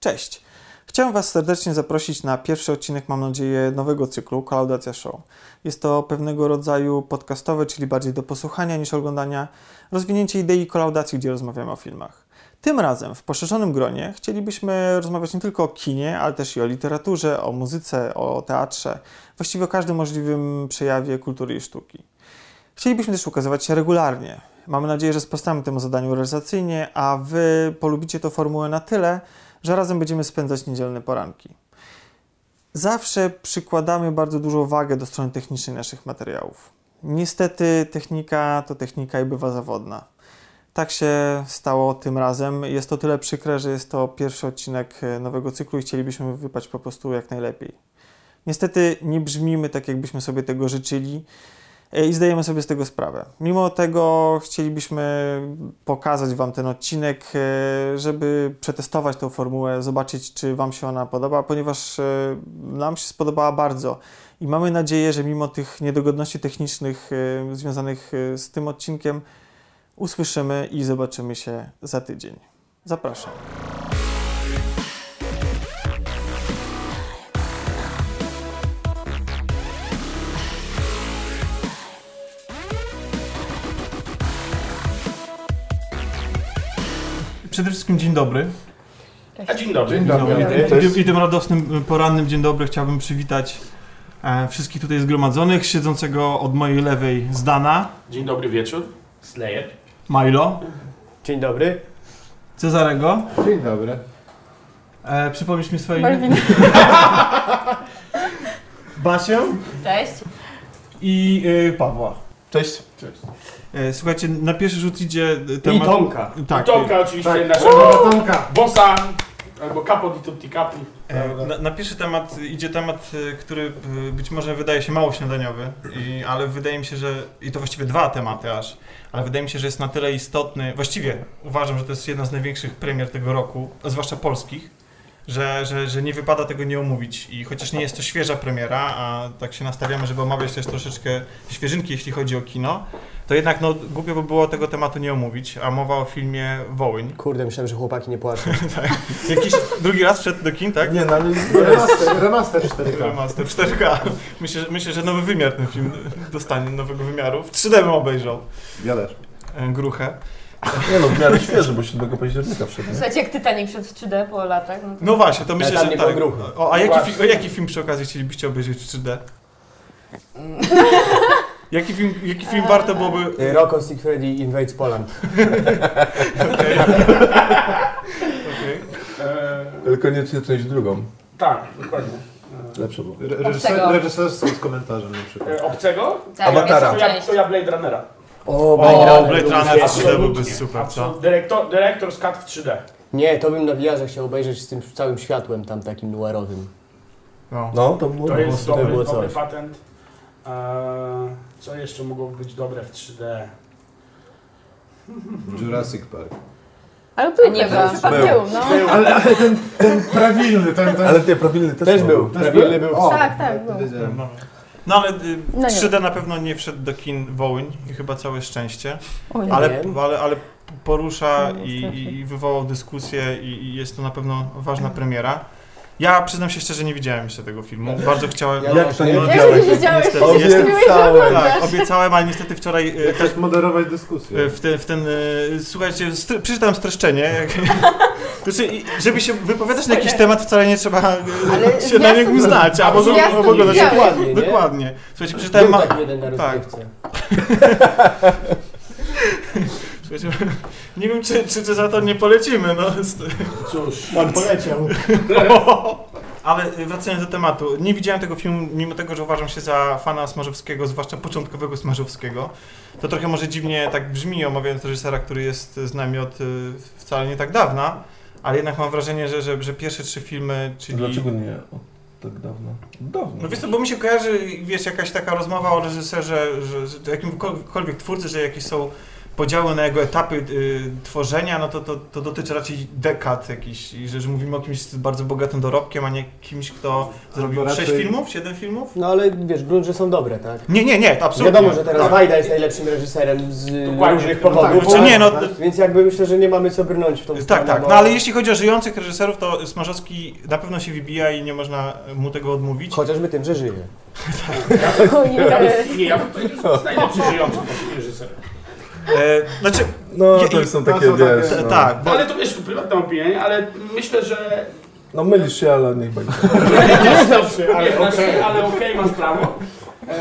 Cześć! Chciałem Was serdecznie zaprosić na pierwszy odcinek, mam nadzieję, nowego cyklu Kolaudacja Show. Jest to pewnego rodzaju podcastowe, czyli bardziej do posłuchania niż oglądania, rozwinięcie idei kolaudacji, gdzie rozmawiamy o filmach. Tym razem w poszerzonym gronie chcielibyśmy rozmawiać nie tylko o kinie, ale też i o literaturze, o muzyce, o teatrze, właściwie o każdym możliwym przejawie kultury i sztuki. Chcielibyśmy też ukazywać się regularnie. Mamy nadzieję, że sprostamy temu zadaniu realizacyjnie, a Wy polubicie tę formułę na tyle, że razem będziemy spędzać niedzielne poranki. Zawsze przykładamy bardzo dużą wagę do strony technicznej naszych materiałów. Niestety technika to technika i bywa zawodna. Tak się stało tym razem. Jest to tyle przykre, że jest to pierwszy odcinek nowego cyklu i chcielibyśmy wypać po prostu jak najlepiej. Niestety nie brzmimy tak, jakbyśmy sobie tego życzyli i zdajemy sobie z tego sprawę. Mimo tego chcielibyśmy pokazać Wam ten odcinek, e, żeby przetestować tę formułę, zobaczyć, czy Wam się ona podoba, ponieważ e, nam się spodobała bardzo i mamy nadzieję, że mimo tych niedogodności technicznych e, związanych z tym odcinkiem, usłyszymy i zobaczymy się za tydzień. Zapraszam. Przede wszystkim dzień dobry. A dzień dobry. Dzień dobry. I, I tym radosnym porannym dzień dobry chciałbym przywitać e, wszystkich tutaj zgromadzonych, siedzącego od mojej lewej Zdana, Dzień dobry wieczór. Slayer. Milo, Dzień dobry. Cezarego. Dzień dobry. E, przypomnisz mi swoje imię? Basię Cześć. i e, Pawła. Cześć. E, słuchajcie, na pierwszy rzut idzie e, I temat... Tomka. Tak. Tomka oczywiście, Tak. naszego Tomka. bossa, albo capo di tutti capi. E, Na, na pierwszy temat idzie temat, e, który być może wydaje się mało śniadaniowy, i, ale wydaje mi się, że i to właściwie dwa tematy aż, ale wydaje mi się, że jest na tyle istotny, właściwie uważam, że to jest jedna z największych premier tego roku, zwłaszcza polskich, że, że, że nie wypada tego nie omówić i chociaż nie jest to świeża premiera, a tak się nastawiamy, żeby omawiać też troszeczkę świeżynki, jeśli chodzi o kino, to jednak no, głupio by było tego tematu nie omówić, a mowa o filmie Wołyń. Kurde, myślałem, że chłopaki nie płaczą. Jakiś drugi raz wszedł do kin, tak? Nie, no ale remaster, remaster 4K. Remaster 4K. Myślę, że- myślę, że nowy wymiar ten film dostanie nowego wymiaru. W 3D bym obejrzał Ja też. e, gruchę. Nie no, w miarę świeży, bo 7 października wszedł. Słuchajcie, jak Titanic przed 3D po latach. No to... No właśnie, to myślę, że nie tak. O, a jaki, Właśnie. fi- o jaki film przy okazji chcielibyście obejrzeć w 3D? Jaki film, jaki film warto byłoby... Rocco Siegfriedi Invades Poland. Okej. Ale koniecznie część drugą. tak, dokładnie. Lepsze było. Obcego. Reżyserstwo z komentarzem na przykład. E, obcego? Tak, Awatara. To ja, to ja Blade Runnera. O, O, Blade Blade był Runner w świetny. 3D byłby super, co? Absolut- Dyrektor, dyrektor z cut w 3D. Nie, to bym na VR chciał obejrzeć z tym całym światłem tam takim noirowym. No. No, to było. To jest to dobry, było dobry coś. patent. E, co jeszcze mogło być dobre w 3D? Jurassic Park. Ale był nie pewien był. Był. był, no. Ale, ale ten, ten prawilny, ten, ten... Ale nie, prawilny też, Też był. Też Prawilny był. O, Tak, tak, był. wiedziałem. No. No ale y, No nie 3D na pewno nie wszedł do kin Wołyń i chyba całe szczęście. Oj, ale, wiem. ale, ale porusza No, i, i wywołał dyskusję i, i jest to na pewno ważna premiera. Ja przyznam się szczerze, nie widziałem jeszcze tego filmu. Bardzo chciałem. Ja no, Jak to nie nie Niestety, jestem- Obiecałem. tak, obiecałem, ale niestety wczoraj e, Chcesz moderować dyskusję. e, w ten, w ten słuchajcie, str- przeczytałem streszczenie. Jak, znaczy, żeby się wypowiadać na jakiś temat, wcale nie trzeba e, Ale się na niego znać, albo widziałem. Dokładnie, nie? Dokładnie. Słuchajcie, przeczytałem. Był Ma- taki jeden na tak. nie wiem, czy, czy, czy za to nie polecimy. No. Cóż, On poleciał. Ale wracając do tematu, nie widziałem tego filmu, mimo tego, że uważam się za fana Smarzowskiego, zwłaszcza początkowego Smarzowskiego. To trochę może dziwnie tak brzmi, omawiając reżysera, który jest z nami od y, wcale nie tak dawna, ale jednak mam wrażenie, że, że, że pierwsze trzy filmy, czyli... Dlaczego nie od tak dawno? Dawno. No wiesz co, bo mi się kojarzy, wiesz, jakaś taka rozmowa o reżyserze, że, że jakimkolwiek twórcy, że jakieś są podziały na jego etapy y, tworzenia, no to, to, to dotyczy raczej dekad jakichś, i że, że mówimy o kimś z bardzo bogatym dorobkiem, a nie kimś, kto zrobił raczej- 6 filmów, 7 filmów? No ale wiesz, grunt, że są dobre, tak? Nie, nie, nie, absolutnie. Wiadomo, że teraz tak. Wajda jest najlepszym reżyserem z Dokładnie. różnych No tak, powodów. Znaczy nie, no, Więc jakby myślę, że nie mamy co brnąć w tą Tak, stronę. tak. bo- No ale jeśli chodzi o żyjących reżyserów, to Smarzowski na pewno się wybija i nie można mu tego odmówić. Chociażby tym, że żyje. Ojej. Ja nie, ja bym powiedział, że jest najlepszy żyjący reżyser. E, znaczy, No, Je- to i- są no, takie, są takie- wiesz, t- no. tak, bo Ale to wiesz, prywatna opinia, ale myślę, że No mylisz się, ale niech będzie. Nie znaczy, ale okej, ale okej, masz prawo. E,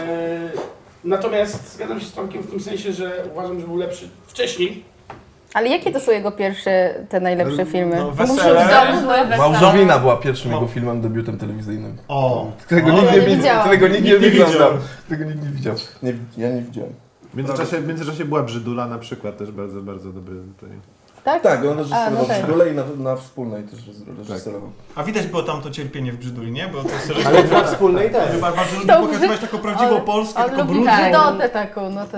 natomiast zgadzam się z Tomkiem w tym sensie, że uważam, że był lepszy wcześniej. Ale jakie to są jego pierwsze, te najlepsze filmy? no, Bo muszą Wesele. Małżowina była pierwszym No. jego filmem, debiutem telewizyjnym. O, Którego No, nikt nie, nie wi- widziałam. którego nikt nie nie widział. Którego nikt nie widział. Nie, ja nie widziałem. W międzyczasie, w międzyczasie była Brzydula na przykład, też bardzo, bardzo dobry tutaj. Tak? Tak, on A, reżyserował no tak. w Brzydule i na, na wspólnej też reżyserował. a widać było tam to cierpienie w Brzyduli, nie? Bo to jest Ale dla wspólnej też. Chyba bardzo lubi pokazywać taką prawdziwą Polskę, lubi brudną. taką, no to...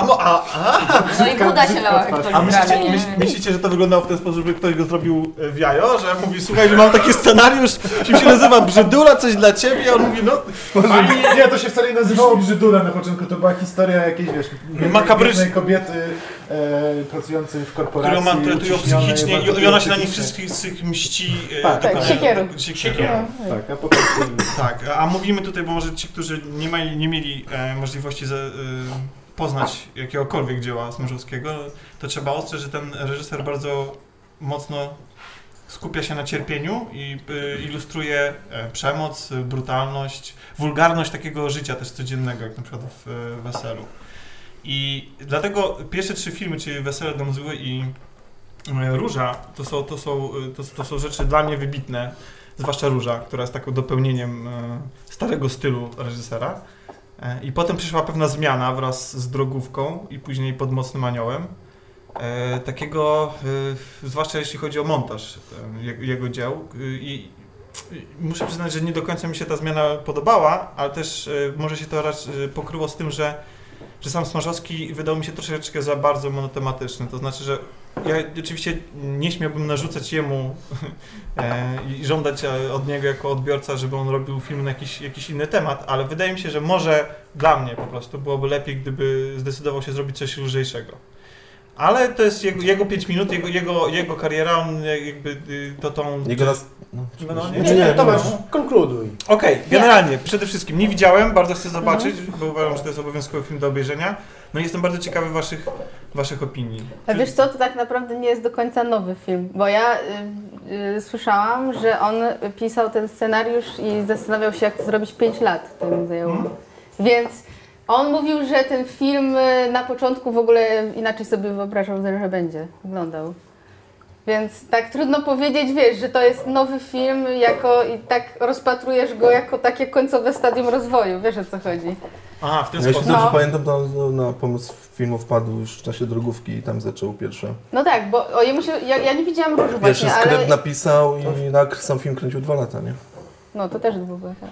A, mo- a, a, No i Buda się lała, jak to a myślicie, myśl, myślicie, że to wyglądało w ten sposób, że ktoś go zrobił e, w jajo? Że mówi, słuchaj, że mam taki scenariusz, czym się nazywa Brzydula, coś dla ciebie, a on mówi, no, Nie, nie, to się wcale nie nazywało Brzydula na początku, to była historia jakiejś, wiesz, Makabrycz- biednej kobiety e, pracującej w korporacji. którą maltretują psychicznie i, ona się na nich wszystkich mści. e, Tak, dokładnie. tak, siekierą. No. Tak, a po prostu... Tak, a mówimy tutaj, bo może ci, którzy nie, ma, nie mieli e, możliwości za, e, poznać jakiegokolwiek dzieła Smarzowskiego, to trzeba ostrzec, że ten reżyser bardzo mocno skupia się na cierpieniu i e, ilustruje przemoc, brutalność, wulgarność takiego życia też codziennego, jak na przykład w e, Weselu. I dlatego pierwsze trzy filmy, czyli Wesele, Dom Zły i e, Róża, to są, to, są, e, to, to są rzeczy dla mnie wybitne, zwłaszcza Róża, która jest taką dopełnieniem e, starego stylu reżysera. I potem przyszła pewna zmiana wraz z Drogówką i później pod Mocnym Aniołem. Takiego, zwłaszcza jeśli chodzi o montaż je- jego dzieł. I muszę przyznać, że nie do końca mi się ta zmiana podobała, ale też może się to pokryło z tym, że, że sam Smarzowski wydał mi się troszeczkę za bardzo monotematyczny. To znaczy, że ja oczywiście nie śmiałbym narzucać jemu e, i żądać e, od niego jako odbiorca, żeby on robił film na jakiś, jakiś inny temat, ale wydaje mi się, że może dla mnie po prostu byłoby lepiej, gdyby zdecydował się zrobić coś lżejszego. Ale to jest jego, jego 5 minut, jego, jego, jego kariera, on jakby y, to tą... Jego nas... No, No, no, Nie, nie, Tomasz, konkluduj. Okej, generalnie, przede wszystkim nie widziałem, bardzo chcę zobaczyć, bo uważam, że to jest obowiązkowy film do obejrzenia. No i jestem bardzo ciekawy waszych, waszych opinii. A wiesz co, to tak naprawdę nie jest do końca nowy film, bo ja y, y, słyszałam, że on pisał ten scenariusz i zastanawiał się, jak to zrobić 5 lat, to mu zajęło. Mhm. Więc on mówił, że ten film y, na początku w ogóle inaczej sobie wyobrażał, że będzie wyglądał. Więc tak trudno powiedzieć, wiesz, że to jest nowy film jako i tak rozpatrujesz go jako takie końcowe stadium rozwoju, wiesz o co chodzi. Aha, w ten Ja jeśli sposób. dobrze No. pamiętam, to on na pomysł filmu wpadł już w czasie drogówki i tam zaczął pierwsze. No tak, bo o, jemu się, ja, ja nie widziałam różu Pierwszy właśnie, skrypt ale... napisał i na sam film kręcił dwa lata, nie? No to też długo, tak.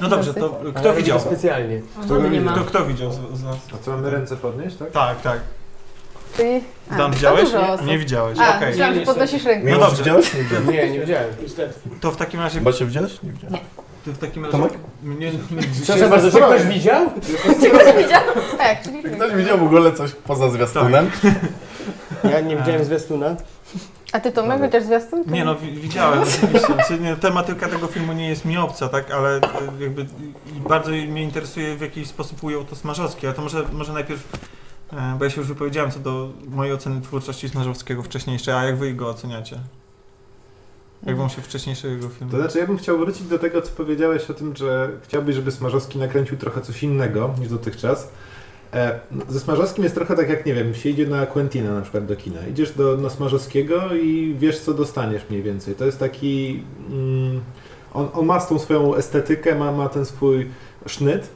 No dobrze, to kto widział? Specjalnie. Wody nie ma. Kto, kto widział z, z nas? A co, mamy ręce podnieść, tak? Tak, tak. Czyli... Dan, to widziałeś? dużo Nie, osób. nie widziałeś, A, okej. myślałam, że podnosisz rękę. No dobrze. Widziałeś? Nie widziałem. Nie, nie wiedziałem. Niestety. To w takim razie... Chyba się widziałeś? Nie widziałem. To w takim razie... Tomek? Nie, nie, Przepraszam bardzo, że ktoś widział? Tak, czyli... Ktoś widział w ogóle coś poza zwiastunem? Ja nie widziałem zwiastuna. A ty Tomek, chociaż zwiastun? To Nie no, wi- widziałem oczywiście. Znaczy, nie, tematyka tego filmu nie jest mi obca, tak, ale e, jakby bardzo mnie interesuje w jaki sposób ujął to Smarzowski, ale to może, może najpierw, e, bo ja się już wypowiedziałem co do mojej oceny twórczości Smarzowskiego wcześniejszej, a jak wy go oceniacie? Jak wam się wcześniejsze jego filmy? To znaczy, ja bym chciał wrócić do tego, co powiedziałeś o tym, że chciałbyś, żeby Smarzowski nakręcił trochę coś innego niż dotychczas. E, ze Smarzowskim jest trochę tak jak, nie wiem, się idzie na Quentina na przykład do kina. Idziesz do, do Smarzowskiego i wiesz, co dostaniesz mniej więcej. To jest taki... Mm, on, on ma tą swoją estetykę, ma, ma ten swój sznyt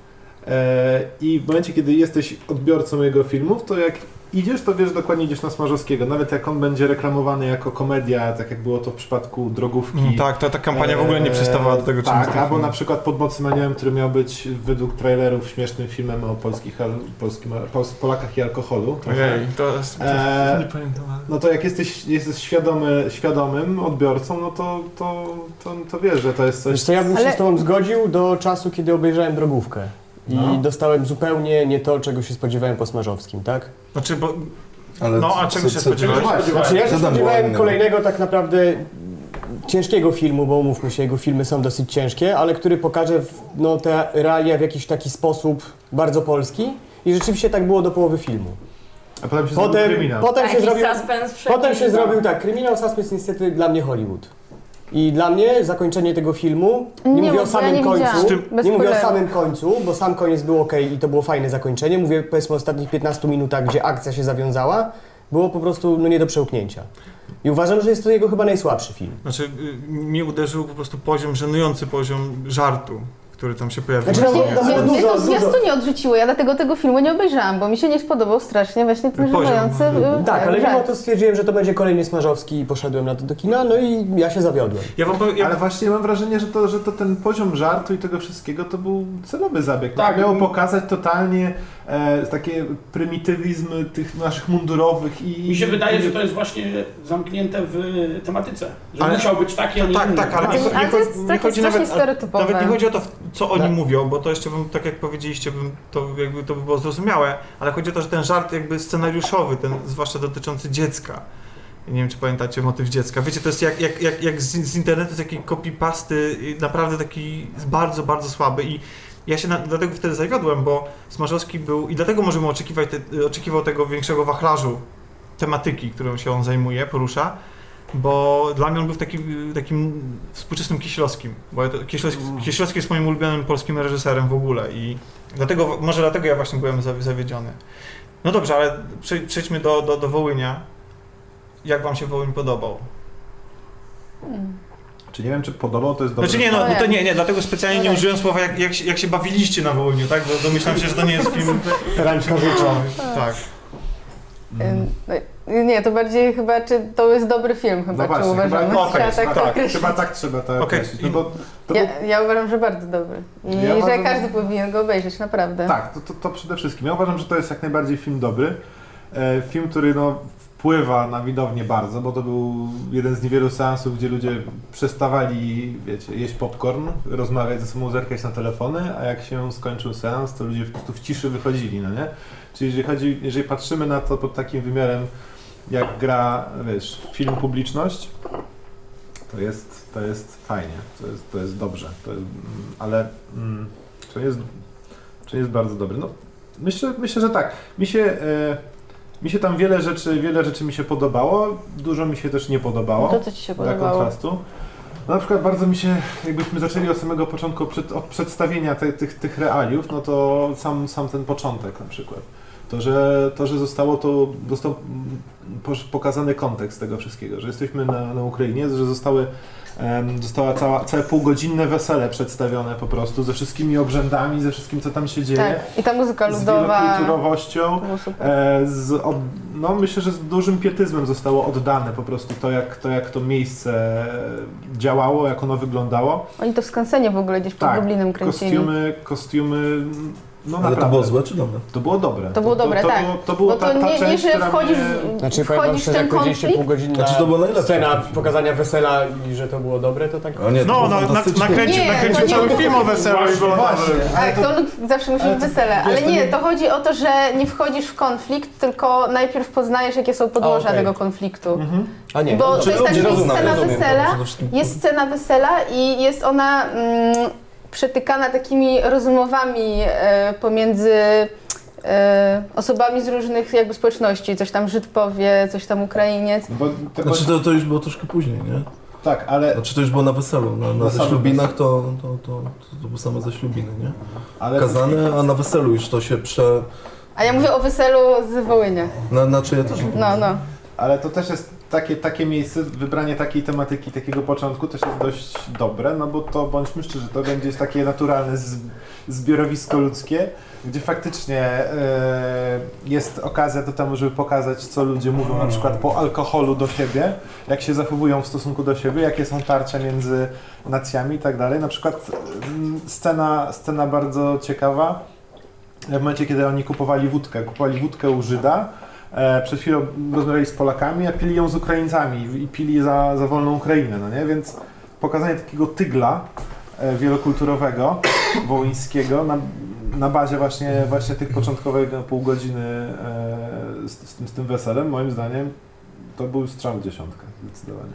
e, i w momencie, kiedy jesteś odbiorcą jego filmów, to jak idziesz, to wiesz dokładnie idziesz na Smarzowskiego. Nawet jak on będzie reklamowany jako komedia, tak jak było to w przypadku Drogówki. Mm, tak, ta, ta kampania w ogóle nie Eee, przystawała do tego, czym Tak, jest albo na przykład Pod mocnym który miał być według trailerów śmiesznym filmem o polskich, polskim, Pols- Polakach i alkoholu. Ojej, to jest... Eee, nie pamiętam, ale... No to jak jesteś, jesteś świadomy, świadomym odbiorcą, no to, to, to, to wiesz, że to jest coś... Wiesz co, ja bym się Ale- z tobą zgodził do czasu, kiedy obejrzałem drogówkę. I No. dostałem zupełnie nie to, czego się spodziewałem po Smarzowskim, tak? Znaczy, bo... Ale No, a czego się spodziewałeś? Znaczy ja się spodziewałem innego? kolejnego tak naprawdę ciężkiego filmu, bo umówmy się, jego filmy są dosyć ciężkie, ale który pokaże no, te realia w jakiś taki sposób bardzo polski i rzeczywiście tak było do połowy filmu. A potem się zrobił Potem, kryminał. potem się zrobił... suspens. Potem się zrobił tak, kryminał suspense niestety dla mnie Hollywood. I dla mnie zakończenie tego filmu, nie, Nie mówię mów, o ja samym nie końcu, tym- nie mówię o samym końcu, bo sam koniec był ok i to było fajne zakończenie. Mówię powiedzmy o ostatnich 15 minutach, gdzie akcja się zawiązała, było po prostu no, nie do przełknięcia. I uważam, że jest to jego chyba najsłabszy film. Znaczy, y, mnie uderzył po prostu poziom, żenujący poziom żartu, który tam się pojawił. Znaczy, na no, no, Mnie, to dużo. zwiastu nie odrzuciło, ja dlatego tego filmu nie obejrzałam, bo mi się nie spodobał strasznie właśnie ten Poziom. żenujący y, Tak, ale mimo to stwierdziłem, że to będzie kolejny Smarzowski i poszedłem na to do kina, no i ja się zawiodłem. Ja wam powiem, ja, Ale właśnie mam wrażenie, że to, że to ten poziom żartu i tego wszystkiego to był celowy zabieg. Tak. Tak. Miało pokazać totalnie e, takie prymitywizm tych naszych mundurowych i... Mi się wydaje, że to jest właśnie zamknięte w tematyce. Że Ale- musiał być taki, a nie tak, inny. tak, ale nie, nie, chodzi- jest nie chodzi nawet, stereotypowe. nawet nie chodzi o to, co oni Tak. mówią, bo to jeszcze bym, tak jak powiedzieliście, bym to jakby to by było zrozumiałe, ale chodzi o to, że ten żart jakby scenariuszowy, ten zwłaszcza dotyczący dziecka. Nie wiem, czy pamiętacie motyw dziecka. Wiecie, to jest jak, jak, jak, jak z, z internetu, z takiej copy-pasty, i naprawdę taki bardzo, bardzo słaby i ja się na, dlatego wtedy zawiodłem, bo Smarzowski był, i dlatego możemy oczekiwać te, oczekiwał tego większego wachlarzu tematyki, którą się on zajmuje, porusza, bo dla mnie on był takim, takim współczesnym Kieślowskim, bo ja to, Kieślowski, Kieślowski jest moim ulubionym polskim reżyserem w ogóle i dlatego, może dlatego ja właśnie byłem zawi- zawiedziony. No dobrze, ale prze, przejdźmy do, do, do Wołynia. Jak wam się Wołyń podobał? Hmm. Czy nie wiem, czy podobał, to jest dobre. Znaczy nie, no, no to nie, nie, dlatego specjalnie nie Okej. użyłem słowa jak, jak, się, jak się bawiliście na Wołyniu, tak? Bo domyślam się, że to nie jest film... Tak. Ym, no, Nie, to bardziej chyba, czy to jest dobry film chyba, No właśnie, czy uważamy? chyba, Trzeba tak tak, określić. chyba tak trzeba to Okej, określić. No bo to był, Ja, ja uważam, że bardzo dobry. I Ja że uważam- każdy powinien go obejrzeć, naprawdę. Tak, to, to, to przede wszystkim. Ja uważam, że to jest jak najbardziej film dobry. E, film, który no, wpływa na widownię bardzo, bo to był jeden z niewielu seansów, gdzie ludzie przestawali, wiecie, jeść popcorn, rozmawiać ze sobą, zerkać na telefony, a jak się skończył seans, to ludzie po prostu w ciszy wychodzili, no nie? Czyli jeżeli, chodzi, jeżeli patrzymy na to pod takim wymiarem, jak gra, wiesz, film publiczność, to jest, to jest fajnie, to jest, to jest dobrze, to jest, ale mm, to jest czy jest bardzo dobry? No, myślę, myślę, że tak. Mi się, e, mi się tam wiele rzeczy, wiele rzeczy mi się podobało, dużo mi się też nie podobało. To, co ci się Dla podobało? kontrastu. No, na przykład bardzo mi się, jakbyśmy zaczęli od samego początku, przed, od przedstawienia te, tych, tych realiów, no to sam, sam ten początek na przykład. To, że, to, że zostało to, został mm, pokazany kontekst tego wszystkiego, że jesteśmy na, na Ukrainie, że zostały, została cała, całe półgodzinne wesele przedstawione po prostu, ze wszystkimi obrzędami, ze wszystkim, co tam się dzieje, Tak, i ta muzyka z ludowa. wielokulturowością. E, z, od, no myślę, że z dużym pietyzmem zostało oddane po prostu to, jak to, jak to miejsce działało, jak ono wyglądało. Oni to w skansenie w ogóle gdzieś pod Tak, Lublinem kręcili. Kostiumy, kostiumy, no Ale to było złe czy dobre? To było dobre. To było dobre, to, tak. Było, to było ta, to ta nie, nie część, że która wchodzisz, mnie... Znaczy, wchodzisz w ten konflikt, półgodzinna Znaczy, to było najlepsze. scena pokazania wesela i że to było dobre, to tak... Nie, to No, fantastycznie. nakręcił, Nie, nakręcił to nie cały film o weselu i było Właśnie, Tak, to zawsze musi być wesele, ale to nie, nie- to chodzi o to, że nie wchodzisz w konflikt, tylko najpierw poznajesz, jakie są podłoża okej. tego konfliktu. Mhm. A nie, Bo no, to czy- jest tak, że jest scena wesela, jest scena wesela i jest ona mm, przetykana takimi rozmowami e, pomiędzy e, osobami z różnych jakby społeczności, coś tam Żyd powie, coś tam Ukrainiec. Bo, te, Znaczy to, to już było troszkę później, nie? tak, ale, Znaczy to już było na weselu. Na, na zaślubinach to, to, to, to, to były same zaślubiny, nie? ale Kazane, a na weselu już to się prze... A ja mówię o weselu z Wołynia. Na, znaczy ja też... No, no. Ale to też jest takie, takie miejsce, wybranie takiej tematyki, takiego początku też jest dość dobre, no bo to bądźmy szczerzy, to będzie takie naturalne zbiorowisko ludzkie, gdzie faktycznie e, jest okazja do temu, żeby pokazać, co ludzie mówią na przykład po alkoholu do siebie, jak się zachowują w stosunku do siebie, jakie są tarcia między nacjami i tak dalej. Na przykład mm, scena, scena bardzo ciekawa, w momencie, kiedy oni kupowali wódkę, kupowali wódkę u Żyda, e, przed chwilą rozmawiali z Polakami, a pili ją z Ukraińcami i pili za, za wolną Ukrainę, no nie? Więc pokazanie takiego tygla e, wielokulturowego, wołyńskiego na, na bazie właśnie, właśnie tych początkowego pół godziny e, z, z, tym, z tym weselem, moim zdaniem to był strzał w dziesiątkę, zdecydowanie.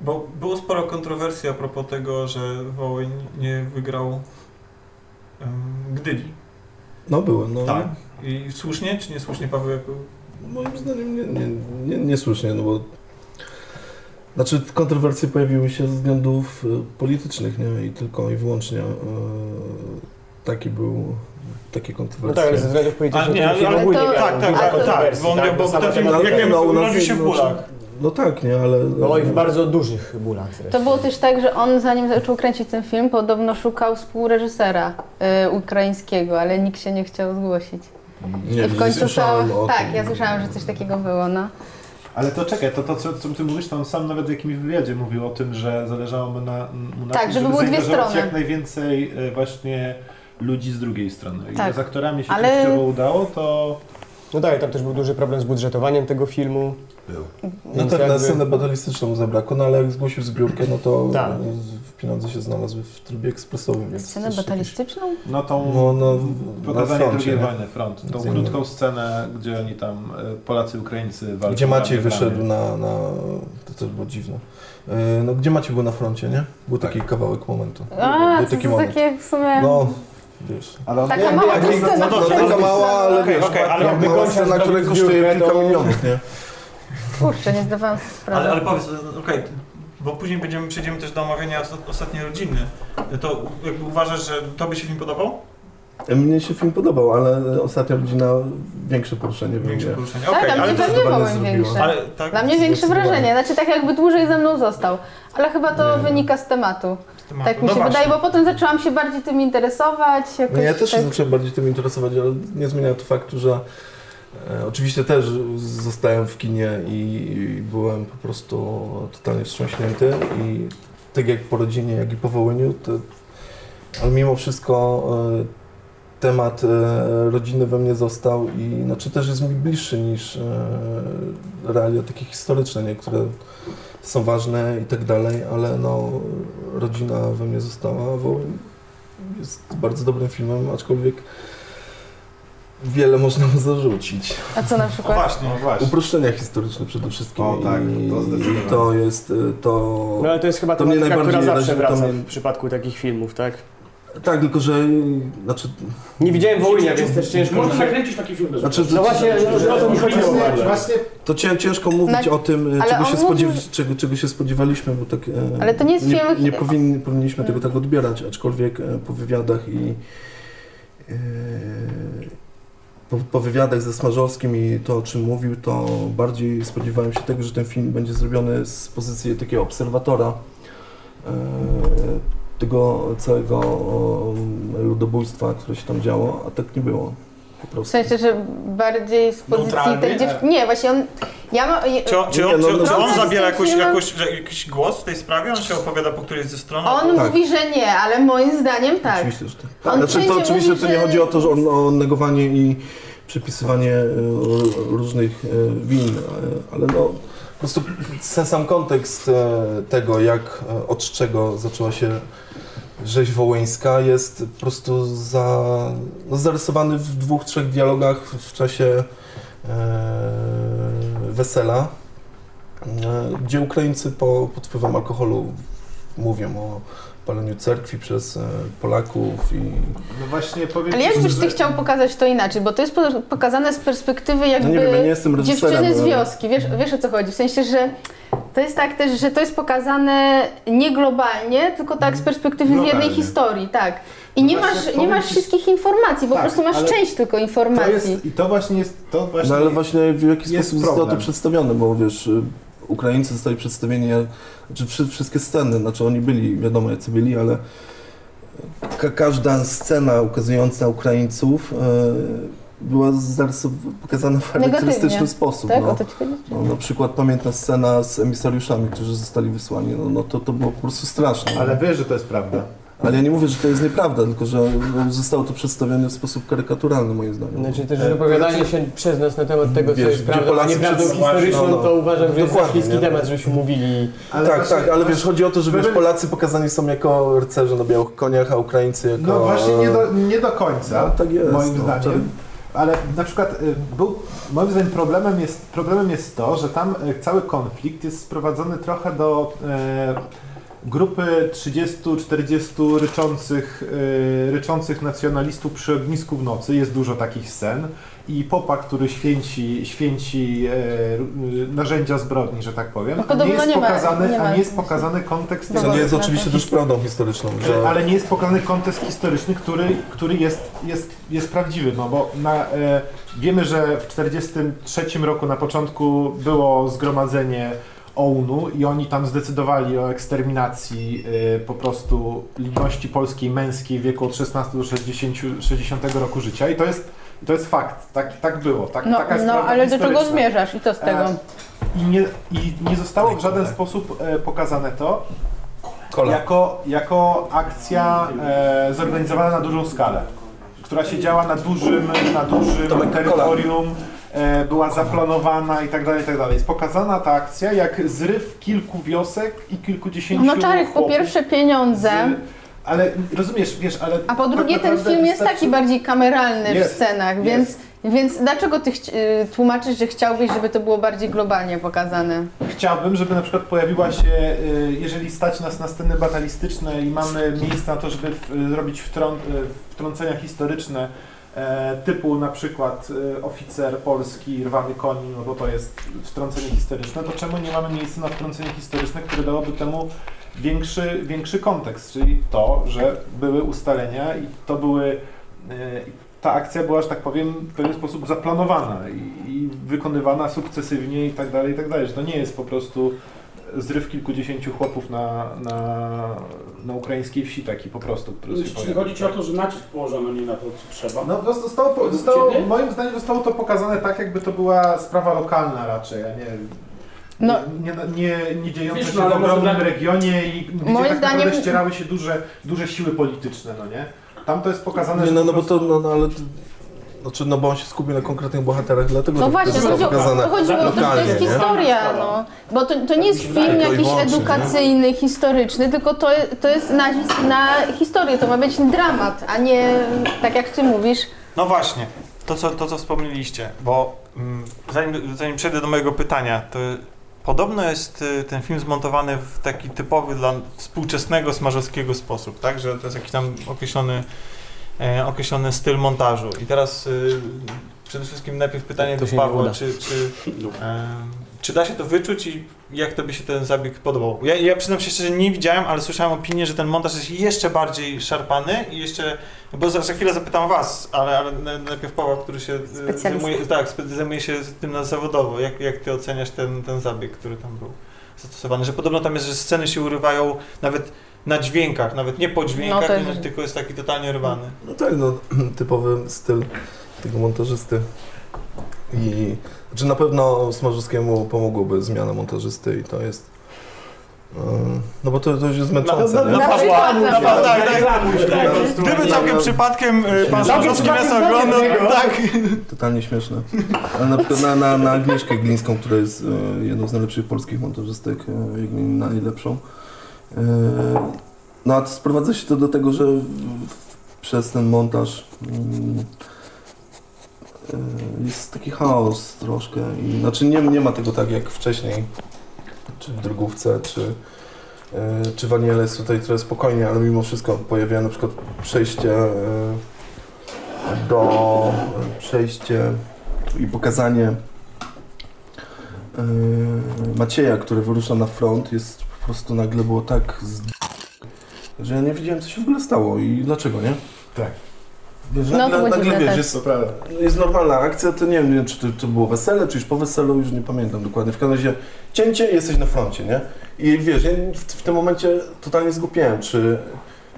Bo było sporo kontrowersji a propos tego, że Wołyń nie wygrał um, Gdyni. No było, no. Tak. I słusznie czy niesłusznie, Paweł? Jako... Moim zdaniem nie, nie, nie, niesłusznie, no bo znaczy kontrowersje pojawiły się ze względów e, politycznych, nie? I tylko i wyłącznie e, taki był, takie No kontrowersje. tak, ale ze względów A politycznych nie, ten film ale- ogólnie ale to- tak, tak, tak, tak, bo on tak, bo ten film- jak urodził się w no, bólach. No tak, nie, ale... No i w bardzo dużych bólach To było też tak, że on zanim zaczął kręcić ten film, podobno szukał współreżysera y, ukraińskiego, ale nikt się nie chciał zgłosić. Nie, I w końcu to. Tak, ja słyszałam, że coś takiego było, no. Ale to czekaj, to, to co, co ty mówisz, to on sam nawet w jakimś wywiadzie mówił o tym, że zależało mu na, mu na Tak, tym, żeby były dwie strony. jak najwięcej e, właśnie ludzi z drugiej strony. I Tak. że z aktorami się Ale- częściowo udało, to No tak, tam też był duży problem z budżetowaniem tego filmu. był. No tak, na jakby- scenę batalistyczną zabrakło, no ale jak zgłosił zbiórkę, no to Tak. z- pieniądze się znalazły w trybie ekspresowym. Więc Scenę batalistyczną? No tą No, no, pokazanie II nie? wojny, front. Tą krótką scenę, gdzie oni tam, e, Polacy, Ukraińcy walczą. Gdzie Maciej wyszedł na, na... To też było dziwne. E, No, gdzie Maciej był na froncie, nie? Był taki kawałek momentu. A, był taki to moment. takie w sumie... No, wiesz. Ale on, Taka jakby- mała jakby- scena. No, taka mała, ale Okej, wiesz, okej, ale jakby mała kończąc scena, która kosztuje kilka milionów, nie? Kurczę, nie zdawałam sobie sprawy. Ale, ale powiedz, okej, bo później będziemy, przejdziemy też do omawiania osta- ostatniej rodziny. To jakby uważasz, że tobie się film podobał? Mnie się film podobał, ale ostatnia rodzina większe poruszenie Większe mnie. poruszenie. Tak, Okej, a ale mnie to pewnie większe. ale tak. Dla mnie większe wrażenie, znaczy tak jakby dłużej ze mną został. Ale chyba to Nie. wynika z tematu. tematu. Tak mi No się właśnie. wydaje, bo potem zaczęłam się bardziej tym interesować. Jakoś No ja też się tak... zacząłem bardziej tym interesować, ale nie zmienia to faktu, że oczywiście też zostałem w kinie i, byłem po prostu totalnie wstrząśnięty i tak jak po rodzinie, jak i po Wołyniu, to, ale mimo wszystko e, temat e, rodziny we mnie został i znaczy też jest mi bliższy niż e, realia takie historyczne, nie, które są ważne i tak dalej, ale no rodzina we mnie została, Wołyń jest bardzo dobrym filmem, aczkolwiek wiele można mu zarzucić. A co na O przykład? właśnie. no właśnie. Uproszczenia historyczne przede wszystkim. O tak, to zdecydowanie. i to jest y, to. No ale to jest chyba To mnie tematyka, która najbardziej zawsze wraca mnie- w przypadku takich filmów, tak? Tak, tylko że znaczy. Nie widziałem Wołynia, więc też ciężko... Można nakręcić taki film bez znaczy No właśnie, no, o to mi chodziło. Właśnie, właśnie to cię, ciężko mówić Na- o tym, y, czego się, spodziew- czego, czego się spodziewaliśmy, bo tak. Ale to nie jest nie, film- nie powinni, powinniśmy tego tak odbierać, aczkolwiek po wywiadach i. e, Po, po wywiadach ze Smarzowskim i to, o czym mówił, to bardziej spodziewałem się tego, że ten film będzie zrobiony z pozycji takiego obserwatora e, tego całego e, ludobójstwa, które się tam działo, a tak nie było. Po W prostu. sensie, że bardziej z pozycji Neutralnie? tej dziewczyny. Nie, właśnie on. Ja mam. Czy, on- czy, Nie, on, no, czy, no, czy on no, zabiera tym jakoś, filmem- jakoś, że- jakiś głos w tej sprawie? On się opowiada po którejś ze stron? On Tak. mówi, że nie, ale moim zdaniem tak. Oczywiście, że tak. On Znaczy, to oczywiście mówi, to nie że- chodzi o to, że on, o negowanie i przypisywanie e, różnych e, win, e, ale no po prostu sam kontekst tego, jak od czego zaczęła się rzeź wołyńska jest po prostu za, no, zarysowany w dwóch, trzech dialogach w czasie e, wesela, e, gdzie Ukraińcy po, pod wpływem alkoholu mówią o paleniu cerkwi przez e, Polaków i No właśnie powiem Ale jakbyś ty chciał pokazać to inaczej, bo to jest po- pokazane z perspektywy jakby No nie wiem, ja nie jestem dziewczyny z wioski. Wiesz, wiesz o co chodzi? W sensie, że to jest tak też, że to jest pokazane nie globalnie, tylko tak z perspektywy w jednej historii, tak. I No nie masz, nie powiem masz ci- wszystkich informacji, po Tak, prostu masz część tylko To informacji. jest, I to właśnie jest, to właśnie... No ale właśnie w jaki jest sposób zostało to problem. przedstawione, bo wiesz, y, Ukraińcy zostali przedstawieni, znaczy wszy- wszystkie sceny, znaczy oni byli, wiadomo jacy byli, ale ka każda scena ukazująca Ukraińców e, była pokazana w charakterystyczny sposób. tak, no. No, na przykład pamiętna scena z emisariuszami, którzy zostali wysłani, no, no to, to było po prostu straszne. Ale wiesz, że to jest prawda. Ale ja nie mówię, że to jest nieprawda, tylko że no, zostało to przedstawione w sposób karykaturalny moim zdaniem. Znaczy też E, wypowiadanie to się przez nas na temat tego, co Wiesz, jest prawdą, a Polacy nieprawdą historyczną, no, no. to uważam, że jest śliski nie? temat, żebyśmy mówili. Ale tak, właśnie- tak, ale wiesz, chodzi o to, że wiesz, Polacy pokazani są jako rycerze na białych koniach, a Ukraińcy jako... No właśnie nie do, nie do końca, No, tak jest, moim no, zdaniem. Ale na przykład y, był, moim zdaniem problemem jest, problemem jest to, że tam y, cały konflikt jest sprowadzony trochę do e, grupy 30-40 ryczących, y, ryczących nacjonalistów przy ognisku w nocy. Jest dużo takich scen. I popa, który święci, święci e, narzędzia zbrodni, że tak powiem. No nie jest nie ma- pokazany, nie ma- a nie jest pokazany kontekst Co tego, nie jest oczywiście to. też prawdą historyczną, że... ale nie jest pokazany kontekst historyczny, który, który jest, jest, jest prawdziwy, no bo na, e, wiemy, że w 1943 roku na początku było zgromadzenie OUN-u i oni tam zdecydowali o eksterminacji e, po prostu ludności polskiej męskiej w wieku od 16 do 60, 60 roku życia. I to jest, to jest fakt, tak, tak było, tak, No, taka jest no ale do czego zmierzasz? I co z tego? E, I nie, I nie zostało w żaden sposób e, pokazane to, Kola. jako, jako akcja e, zorganizowana na dużą skalę, która się działa na dużym, na dużym terytorium, e, była zaplanowana i tak dalej, i tak dalej. Jest pokazana ta akcja jak zryw kilku wiosek i kilkudziesięciu No Czarek, po pierwsze pieniądze, z- ale rozumiesz, wiesz, ale... a po drugie tak ten film jest taki bardziej kameralny Jest, w scenach, jest. więc, więc dlaczego ty y, tłumaczysz, że chciałbyś, żeby to było bardziej globalnie pokazane? Chciałbym, żeby na przykład pojawiła się, y, jeżeli stać nas na sceny batalistyczne i mamy miejsce na to, żeby w- zrobić wtrą, y, wtrącenia historyczne, e, typu na przykład y, oficer polski, rwany koń, no bo to jest wtrącenie historyczne, to czemu nie mamy miejsca na wtrącenie historyczne, które dałoby temu większy, większy kontekst, czyli to, że były ustalenia i to były y, ta akcja była, że tak powiem, w pewien sposób zaplanowana i, i wykonywana sukcesywnie i tak dalej, i tak dalej, że to nie jest po prostu zryw kilkudziesięciu chłopów na, na, na ukraińskiej wsi taki po prostu, który się Czyli chodzi Ci o to, że nacisk położono nie na to, co trzeba. No to zostało, zostało, Ciebie? moim zdaniem zostało to pokazane tak, jakby to była sprawa lokalna raczej, a nie, No. nie, nie, nie dziejąca Wiesz, się no, w ogromnym dla- regionie i gdzie Moim tak zdaniem- naprawdę ścierały się duże, duże siły polityczne, no nie? Tam to jest pokazane, Nie, że no, no bo to, no, no ale... to- Znaczy, no bo on się skupił na konkretnych bohaterach, dlatego No to właśnie, zostało chodzi o, pokazane chodziło o to, że to jest nie? historia, no. Bo to, to nie jest film Tylko i jakiś nie? edukacyjny, historyczny, tylko to, to jest nacisk na historię, to ma być dramat, a nie tak jak ty mówisz. No właśnie, to co, to co wspomnieliście, bo mm, zanim, zanim przejdę do mojego pytania, to podobno jest y, ten film zmontowany w taki typowy dla współczesnego smarzowskiego sposób, tak? Że to jest jakiś tam określony, określony styl montażu. I teraz y, przede wszystkim najpierw pytanie To do Pawła, czy, czy, e, czy da się to wyczuć i jak to by się ten zabieg podobał? Ja, ja przyznam się szczerze, nie widziałem, ale słyszałem opinię, że ten montaż jest jeszcze bardziej szarpany i jeszcze, bo za, za chwilę zapytam was, ale, ale na- najpierw Pawła, który się e, Specjalista. zajmuje, tak, zajmuje się tym na zawodowo. Jak, jak ty oceniasz ten, ten zabieg, który tam był zastosowany? Że podobno tam jest, że sceny się urywają nawet na dźwiękach, nawet nie po dźwiękach, No nie- tylko jest taki totalnie rwany. No tak, no typowy styl tego montażysty. I znaczy na pewno Smarzowskiemu pomogłoby zmiana montażysty i to jest. No bo to, to już jest męczące. na- nie? na- Na na na przykład. tak, tak. Gdyby całkiem przypadkiem y, pan Smarzowski nas oglądał, tak. Totalnie śmieszne. Ale na przykład na, na, na Agnieszkę Glińską, która jest e, jedną z najlepszych polskich montażystek, e, jak nie najlepszą. E, no a sprowadza się to do tego, że w, przez ten montaż e, jest taki chaos troszkę. I, znaczy nie, nie ma tego tak jak wcześniej, czy w drugówce, czy czy Waniele jest tutaj trochę spokojnie, ale mimo wszystko pojawia na przykład przejście do przejście i pokazanie Macieja, który wyrusza na front, jest po prostu nagle było tak z... że ja nie wiedziałem co się w ogóle stało i dlaczego, nie? Tak. Wiesz, No, to nagle, nagle dziwne wiesz, jest, To prawda. jest normalna akcja, to nie wiem, czy to, to było wesele, czy już po weselu, już nie pamiętam dokładnie. W każdym razie cięcie, jesteś na froncie, nie? I wiesz, ja w, w tym momencie totalnie zgupiłem, czy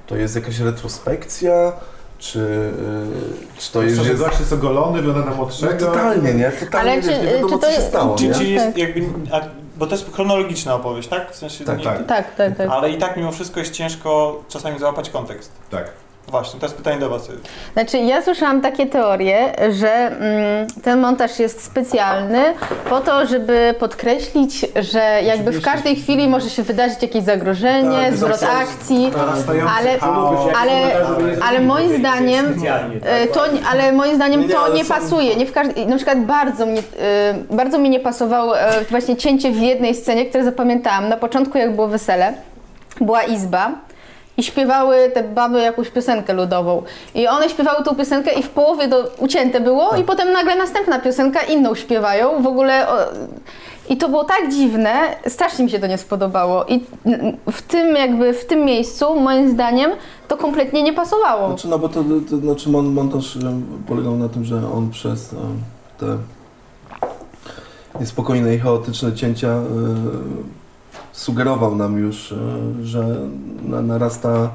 to jest jakaś retrospekcja, czy, yy, czy to jest... Że jest zawsze jest ogolony, wygląda na no, młodszego. totalnie, nie? Totalnie, Ale wiesz, czy- nie wiadomo, czy to co się jest- stało, Czy, nie? czy jest Tak. jakby, a, bo to jest chronologiczna opowieść, tak? W sensie Tak, nie, tak. Tak, tak, tak. Ale i tak mimo wszystko jest ciężko czasami załapać kontekst. Tak. Właśnie, to jest pytanie do Was. Znaczy, ja słyszałam takie teorie, że mm, ten montaż jest specjalny po to, żeby podkreślić, że jakby w każdej chwili może się wydarzyć jakieś zagrożenie, Tak, zwrot zawsze- akcji. Narastający Ale- chaos. ale- ale moim zdaniem, tak? E, To, ale moim zdaniem Nie, nie, to ale nie pasuje. Nie w każdej, na przykład bardzo, mnie, e, bardzo mi nie pasowało e, właśnie cięcie w jednej scenie, które zapamiętałam. Na początku, jak było wesele, była izba i śpiewały te baby jakąś piosenkę ludową. I one śpiewały tą piosenkę i w połowie do, ucięte było Tak. i potem nagle następna piosenka inną śpiewają. W ogóle... O, i to było tak dziwne, strasznie mi się to nie spodobało. I w tym jakby, w tym miejscu, moim zdaniem, to kompletnie nie pasowało. Znaczy, no bo to, to znaczy mon, montaż em, polegał na tym, że on przez em, te niespokojne i chaotyczne cięcia e, sugerował nam już, e, że na, narasta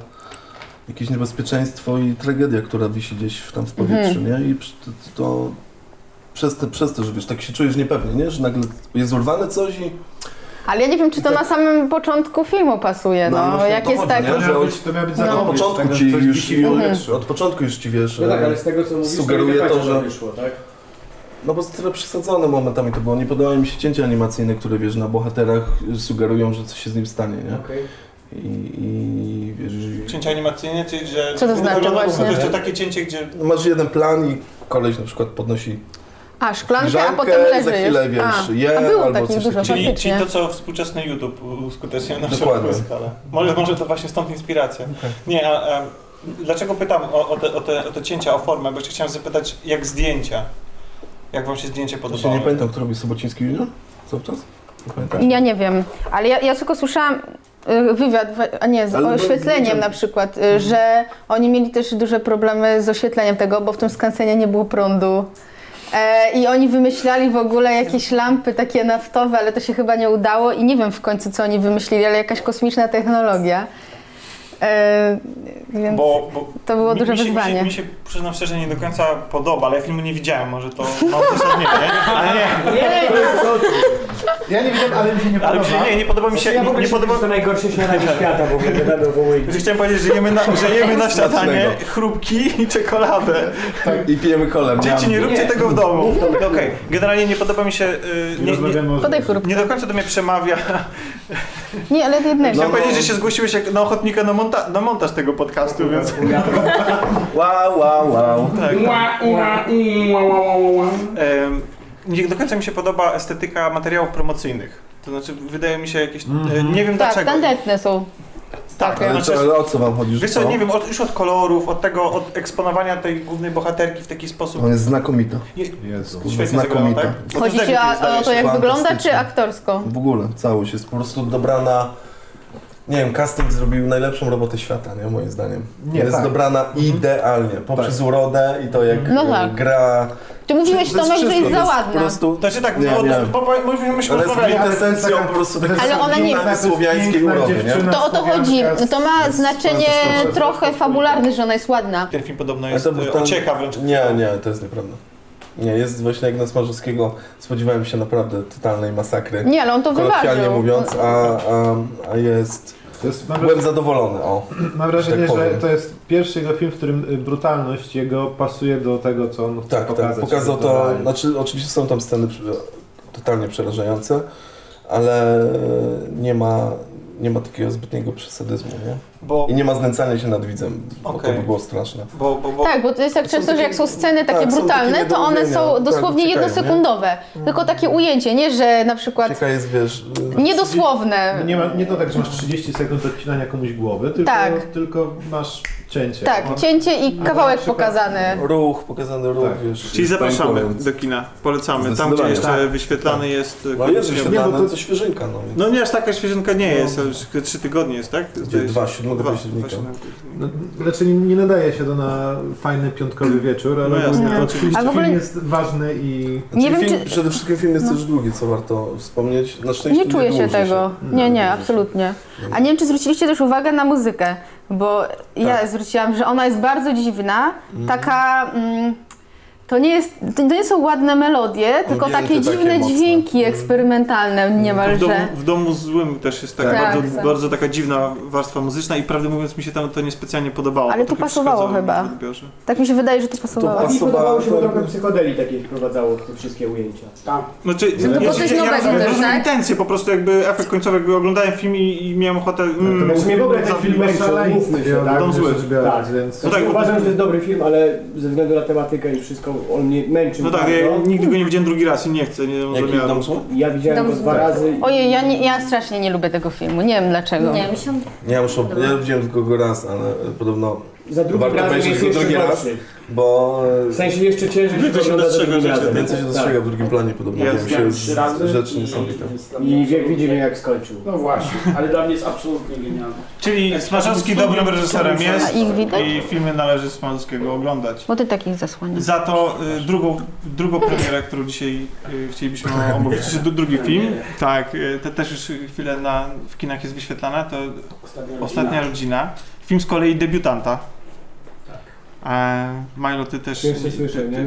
jakieś niebezpieczeństwo i tragedia, która wisi gdzieś w, tam w powietrzu, nie? I to, przez, te, przez to, że wiesz, tak się czujesz niepewnie, nie? Że nagle jest urwane coś i Ale ja nie wiem, czy to Tak. na samym początku filmu pasuje, No, no, jak to jest chodzi, tak... nie? Że od- być, to miał być No. od początku ci już, w powietrzu. od początku już ci wiesz, No tak, e, ale z tego co mówisz, sugeruje to, to, że- wyszło, tak? No bo trochę przesadzone momentami to było. Nie podobały mi się cięcia animacyjne, które wiesz, na bohaterach sugerują, że coś się z nim stanie, nie? Okej. I, i wiesz, że- Cięcia animacyjne, czyli że... Co to znaczy To właśnie? jest to takie cięcie, gdzie... no masz jeden plan i koleś na przykład podnosi A, szklankę, a potem leży za chwilę, wiesz, a, je a było albo coś dużo, takiego. Czyli, czyli to, co współczesny YouTube uskutecznia na Dokładnie. szeroką skalę. Może, może to właśnie stąd inspiracja. Nie, a, a dlaczego pytam o, o, te, o, te, o te cięcia, o formę? Bo jeszcze chciałem zapytać, jak zdjęcia? Jak wam się zdjęcie Właśnie podobało? nie pamiętam, kto robi Sobociński Junior? Cały czas? Nie pamiętam. Ja nie wiem, ale ja, ja tylko słyszałam y, wywiad, a nie, z Ale oświetleniem na przykład, y, że oni mieli też duże problemy z oświetleniem tego, bo w tym skansenie nie było prądu. E, I oni wymyślali w ogóle jakieś lampy takie naftowe, ale to się chyba nie udało i nie wiem w końcu, co oni wymyślili, ale jakaś kosmiczna technologia. E, więc Bo, bo to było mi, duże mi się, wyzwanie. Mi się, mi się, przyznam szczerze, nie do końca podoba, ale ja filmu nie widziałem, może to ma uzasadnienie, nie? Ale nie, Ja nie wiem, ale mi się nie ale mi podoba. się, nie, nie podoba mi się, Ja w nie, nie się podoba to najgorsze śniadanie świata w ogóle, wydane wołuje. Znaczy, Chciałem powiedzieć, że jemy na, że jemy na śniadanie chrupki i czekoladę. I pijemy kolę. Dzieci, nie róbcie tego w domu. Okej, generalnie nie podoba mi się... y, Nie nie, nie, nie do końca to mnie przemawia. Nie, ale jednego. Chciałem powiedzieć, że się zgłosiłeś jak na ochotnika na, monta na montaż tego podcastu, więc... Wow, wow, wow. Tak. Nie do końca mi się podoba estetyka materiałów promocyjnych. To znaczy, wydaje mi się jakieś... e, Nie wiem Tak, dlaczego. tandetne są. Tak, takie. Ale, znaczy, ale o co wam chodzi? Wiesz co, co? nie wiem, od, już od kolorów, od tego, od eksponowania tej głównej bohaterki w taki sposób... On jest znakomita. Jezu. Świetnie znakomita. tak? Chodzi jest ci o, o to, jak wygląda, czy aktorsko? W ogóle całość jest po prostu dobrana. Nie wiem, casting zrobił najlepszą robotę świata, nie? Moim zdaniem. Nie, jest tak. dobrana idealnie. Poprzez Tak. urodę i to jak No e, tak. gra. Czy mówiłeś To jest Tomek, że jest to za Po ładna? prostu, To znaczy tak, Nie, no, nie. Bo, bo, myśmy, myśmy ale jest taka- po prostu Ale ona nie- pięknej słowiańskiej urody, nie? To o to chodzi. To ma znaczenie trochę fabularne, że ona jest ładna. ten film podobno jest, to był e, ten- ocieka wręcz. Nie, nie, to jest nieprawda. Nie, jest właśnie jak na Smarzowskiego spodziewałem się naprawdę totalnej masakry. Nie, ale on to wyważył. mówiąc, a, a, a jest... Jest, Byłem zadowolony, o. mam wrażenie, tak że to jest pierwszy jego film, w którym y, brutalność jego pasuje do tego, co on chce Tak, pokazać. tak. Pokazał to. Znaczy, oczywiście są tam sceny totalnie przerażające, ale nie ma, nie ma takiego zbytniego przesadyzmu, nie? Bo, I nie ma znęcania się nad widzem, bo Okej. to by było straszne. bo, bo, bo Tak, bo to jest tak często, że takie- jak są sceny takie tak, brutalne, takie to one są Tak, dosłownie uciekają, jednosekundowe. Tylko takie ujęcie, nie, że na przykład Cieka jest, wiesz... niedosłowne. Nie, ma, nie to tak, że masz 30 sekund odcinania komuś głowy, tylko, Tak. tylko masz cięcie. Tak, No, cięcie i kawałek przykład- pokazany. Ruch, pokazany ruch, Tak. wiesz... Czyli zapraszamy do kina, polecamy. Tam, gdzie jeszcze Tak. wyświetlany jest... No jest wyświetlane, Nie, bo to- to świeżynka, no. No nie, aż taka świeżynka nie jest, już trzy tygodnie jest, tak? Gdzie dwa, 7 Dwa, października. No, raczej nie, nie nadaje się to na fajny piątkowy wieczór, ale No jasne, oczywiście. A w ogóle- film jest ważny i... Nie Znaczy, wiem, film, czy- Przede wszystkim film jest też długi, co warto wspomnieć. Na szczęście Nie czuję się tego. Nie, nie, absolutnie. A nie wiem, czy zwróciliście też uwagę na muzykę, bo ja Tak. zwróciłam, że ona jest bardzo dziwna, taka... Mm, to nie, jest, to nie są ładne melodie, tylko Ambienty takie takie dziwne mocne. dźwięki eksperymentalne W domu, niemalże. w domu złym też jest tak, Tak. bardzo, Tak. bardzo taka dziwna warstwa muzyczna i prawdę mówiąc mi się tam to niespecjalnie podobało. Ale trochę pasowało chyba. Tak mi się wydaje, że to pasowało. A mi Pasowało, podobało się, bo tak. trochę psychodeli takiej wprowadzało w te wszystkie ujęcia. Tak. Znaczy, No to ja, coś ja, ja, nowego rozumiem, też, rozumiem tak? intencje, po prostu jakby efekt końcowy, jakby oglądałem film i, i miałem ochotę... Mm, Znaczy mnie w ogóle ten film mówmy się, tak? Dom zły. Tak. więc... No tak, Uważam, że to jest dobry film, ale ze względu na tematykę i wszystko, on mnie męczył no tak, bardzo. ja nigdy go nie widziałem drugi raz i nie chcę, nie mam zamiaru. dom zły? Ja widziałem Dom go dwa razy. Ojej, ja, nie, ja strasznie nie lubię tego filmu, nie wiem dlaczego. Nie, mi się ja muszę, ja widziałem tylko go raz, ale podobno, Za drugim Warto razem obejrzeć jeszcze drugi raz. bo W sensie jeszcze ciężej się Więcej się dostrzega drugim rzeczy, razem. więcej się Tak. dostrzega w drugim planie podobno. Widziałem się trzy razy rzeczy i niesamowite. I absolutnie- widzimy jak skończył. No właśnie, ale dla mnie jest absolutnie genialny. Czyli Smarzowski dobrym reżyserem A jest ich widać? i filmy należy Smarzowskiego oglądać. Bo ty takich zasłaniasz. Za to y, drugą, drugą premierę, którą dzisiaj y, chcielibyśmy omówić, czy d- drugi film, tak, y, to też już chwilę na, w kinach jest wyświetlana, to Ostatnia Rodzina. Film z kolei debiutanta. E, Milo, ty też... Pierwszy słyszę, nie?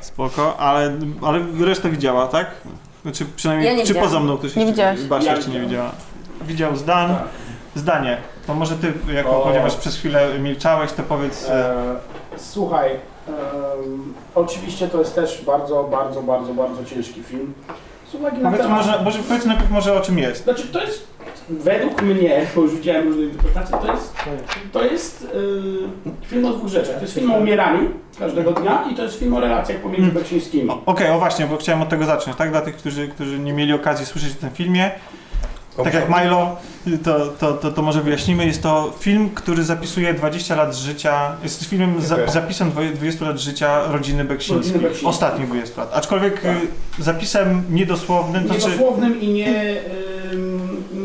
Spoko, ale, ale resztę widziała, tak? Znaczy przynajmniej, Ja nie czy widziałam. poza mną ktoś Nie widziałaś. Basia Ja jeszcze nie widziałem. widziała. Widział zdan, Tak. zdanie. To może ty, jako O. ponieważ przez chwilę milczałeś, to powiedz... E, E, słuchaj, em, oczywiście to jest też bardzo, bardzo, bardzo, bardzo ciężki film. Z uwagi na powiedz, temat- może, może powiedz najpierw może o czym jest. Znaczy to jest, według mnie, bo już widziałem różne interpretacje, to jest, to jest e, film o dwóch rzeczach. To jest film o umieraniu każdego dnia i to jest film o relacjach pomiędzy Hmm. Beksińskimi. Okej, o właśnie, bo chciałem od tego zacząć, tak? Dla tych, którzy, którzy nie mieli okazji słyszeć o tym filmie. Tak jak Milo, to, to, to, to może wyjaśnimy. Jest to film, który zapisuje 20 lat życia. Jest filmem za, zapisem dwoje- 20 lat życia rodziny Beksińskich. Ostatnich 20 lat. Aczkolwiek Tak. y, zapisem niedosłownym, to znaczy. Niedosłownym i nie, ym,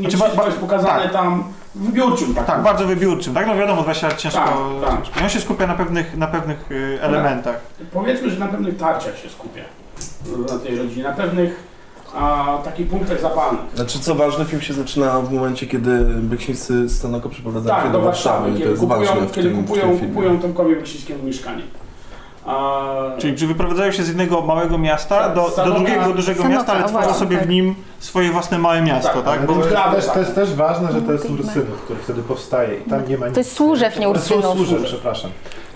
Znaczy, wszystko ba- ba- jest pokazane tak. tam wybiórczym. Tak, Tak, bardzo wybiórczym, tak? No wiadomo, 20 lat ciężko. Tak, tak. I on się skupia na pewnych, na pewnych y, elementach. Powiedzmy, że na pewnych tarciach się skupię na tej rodzinie, na pewnych a, takich punktach zapalnych. Znaczy co ważne, film się zaczyna w momencie, kiedy Beksińscy z Stanoko przeprowadzają Tak, się do do Warszawy. Warszawy, i to kiedy jest kupują, ważne w kiedy tym, w kupują, tym filmie. kupują Tomkowi Beksińskiemu mieszkanie. A, Czyli czy wyprowadzają się z jednego małego miasta Tak, do, do Sanoka- drugiego dużego Sanoka, miasta, ale tworzą właśnie, sobie tak. w nim swoje własne małe miasto, Tak, tak? Ale Bo to, jest tak. to jest też ważne, że to jest Ursynów, który wtedy powstaje i tam nie ma nic. To jest Służew, nie Ursynów. Służew, przepraszam.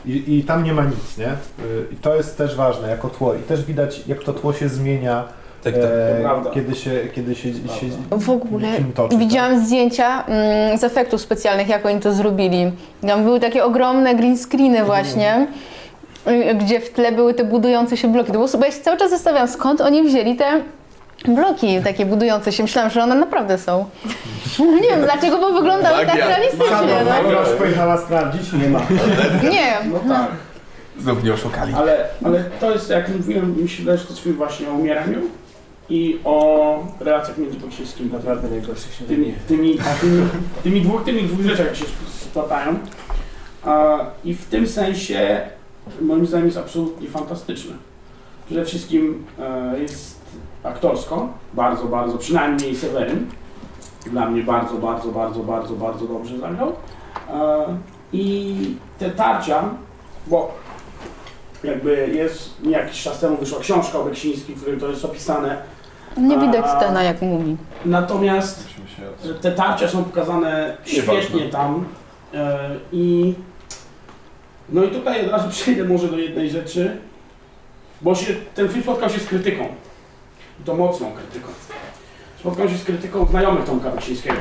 I, I tam nie ma nic, nie? Y, I to jest też ważne jako tło. I też widać, jak to tło się zmienia, Tak, tak. e, kiedy się, kiedy się, się W ogóle toczy. tak? widziałam zdjęcia mm, z efektów specjalnych, jak oni to zrobili. Tam były takie ogromne green screeny właśnie, y, gdzie w tle były te budujące się bloki. To było, bo ja się cały czas zastanawiam, skąd oni wzięli te bloki takie budujące się. Myślałam, że one naprawdę są. Nie wiem dlaczego, bo wyglądały tak realistycznie. No. Dobra, już pojechała sprawdzić, nie ma. Nie, No tak, Znów nie oszukali. ale, ale to jest, jak mówiłem, mi się wydaje, że to jest właśnie o umieraniu i o relacjach między Beksińskimi. Naprawdę najgorszych się tymi, tymi, tymi, tymi, dwóch, tymi dwóch rzeczach jak się splatają. I w tym sensie moim zdaniem jest absolutnie fantastyczny. Przede wszystkim e, jest aktorsko, bardzo, bardzo, przynajmniej Seweryn. Dla mnie bardzo, bardzo, bardzo, bardzo, bardzo dobrze zagrał. E, I te tarcia, bo jakby jest nie jakiś czas temu wyszła książka o Beksińskim, w której to jest opisane. nie widać Stena jak mówi. Natomiast te tarcia są pokazane świetnie tam e, i no i tutaj od razu przejdę może do jednej rzeczy, bo się, ten film spotkał się z krytyką. I to mocną krytyką. spotkałem się z krytyką znajomych Tomka Beksińskiego,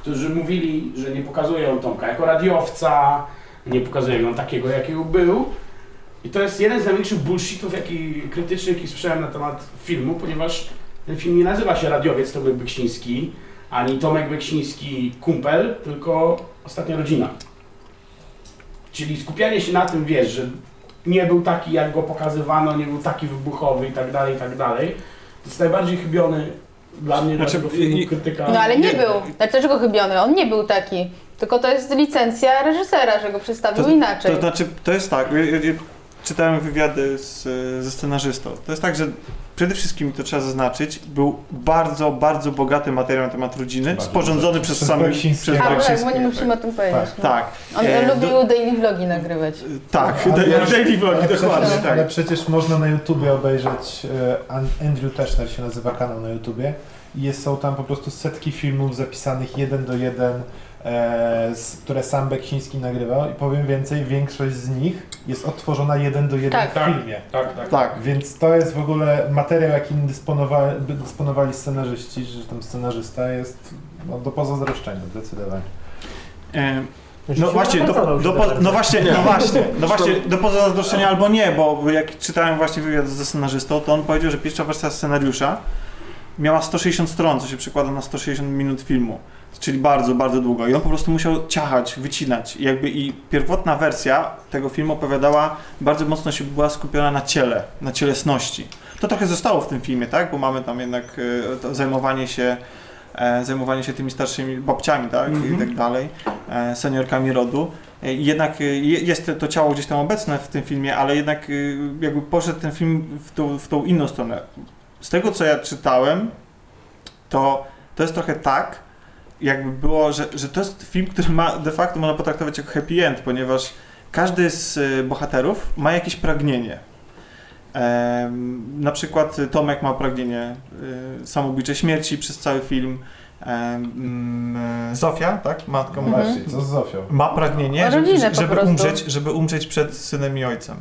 którzy mówili, że nie pokazują Tomka jako radiowca, nie pokazują go takiego, jakiego był. I to jest jeden z największych bullshitów, jaki krytycznych, jaki słyszałem na temat filmu, ponieważ ten film nie nazywa się Radiowiec Tomek Beksiński, ani Tomek Beksiński kumpel, tylko ostatnia rodzina. Czyli skupianie się na tym, wiesz, że nie był taki, jak go pokazywano, nie był taki wybuchowy i tak dalej, i tak dalej. To jest najbardziej chybiony dla mnie Znaczy, tego filmu i- krytyka. No ale nie wiem. był. Dlaczego chybiony? On nie był taki. Tylko to jest licencja reżysera, że go przedstawił To- inaczej. To znaczy, to jest tak, ja, ja, ja czytałem wywiady z, ze scenarzystą. To jest tak, że przede wszystkim to trzeba zaznaczyć, był bardzo, bardzo bogaty materiał na temat rodziny, Bardzo sporządzony przez Przez sam Beksińskiego. przez A, tak, bo nie musimy o tym powiedzieć. no. Tak. On E, lubił do- daily vlogi nagrywać. Tak, Ale da- daily vlogi, dokładnie, przecież, tak. ale przecież można na YouTubie obejrzeć, e, An- Andrew Teschner się nazywa kanał na YouTubie i jest, są tam po prostu setki filmów zapisanych jeden do jeden, które sam Beksiński nagrywał i powiem więcej, większość z nich jest odtworzona jeden do jeden Tak. w filmie. Tak, tak. Tak. Więc to jest w ogóle materiał, jakim dysponowali, dysponowali scenarzyści, że tam scenarzysta jest no, do pozazdroszczenia zdecydowanie. E, No się właśnie, do, się do, po, no właśnie, no właśnie, no właśnie, do pozazdroszczenia albo nie, bo jak czytałem właśnie wywiad ze scenarzystą, to on powiedział, że pierwsza wersja scenariusza miała 160 stron, co się przekłada na 160 minut filmu, czyli bardzo, bardzo długo i on po prostu musiał ciachać, wycinać i jakby i pierwotna wersja tego filmu opowiadała, bardzo mocno się była skupiona na ciele, na cielesności. To trochę zostało w tym filmie, tak, bo mamy tam jednak to zajmowanie się e, zajmowanie się tymi starszymi babciami, tak, i tak dalej, e, seniorkami rodu. E, Jednak je- jest to ciało gdzieś tam obecne w tym filmie, ale jednak jakby poszedł ten film w w tą inną stronę. Z tego co ja czytałem, to to jest trochę tak, jakby było, że, że to jest film, który ma de facto można potraktować jako happy end, ponieważ każdy z e, bohaterów ma jakieś pragnienie. Em, na przykład Tomek ma pragnienie y, samobójczej śmierci przez cały film. Zofia, tak? Matka Mhm. Właśnie, co z Zofią? ma pragnienie, żeby, żeby, umrzeć, żeby umrzeć przed synem i ojcem.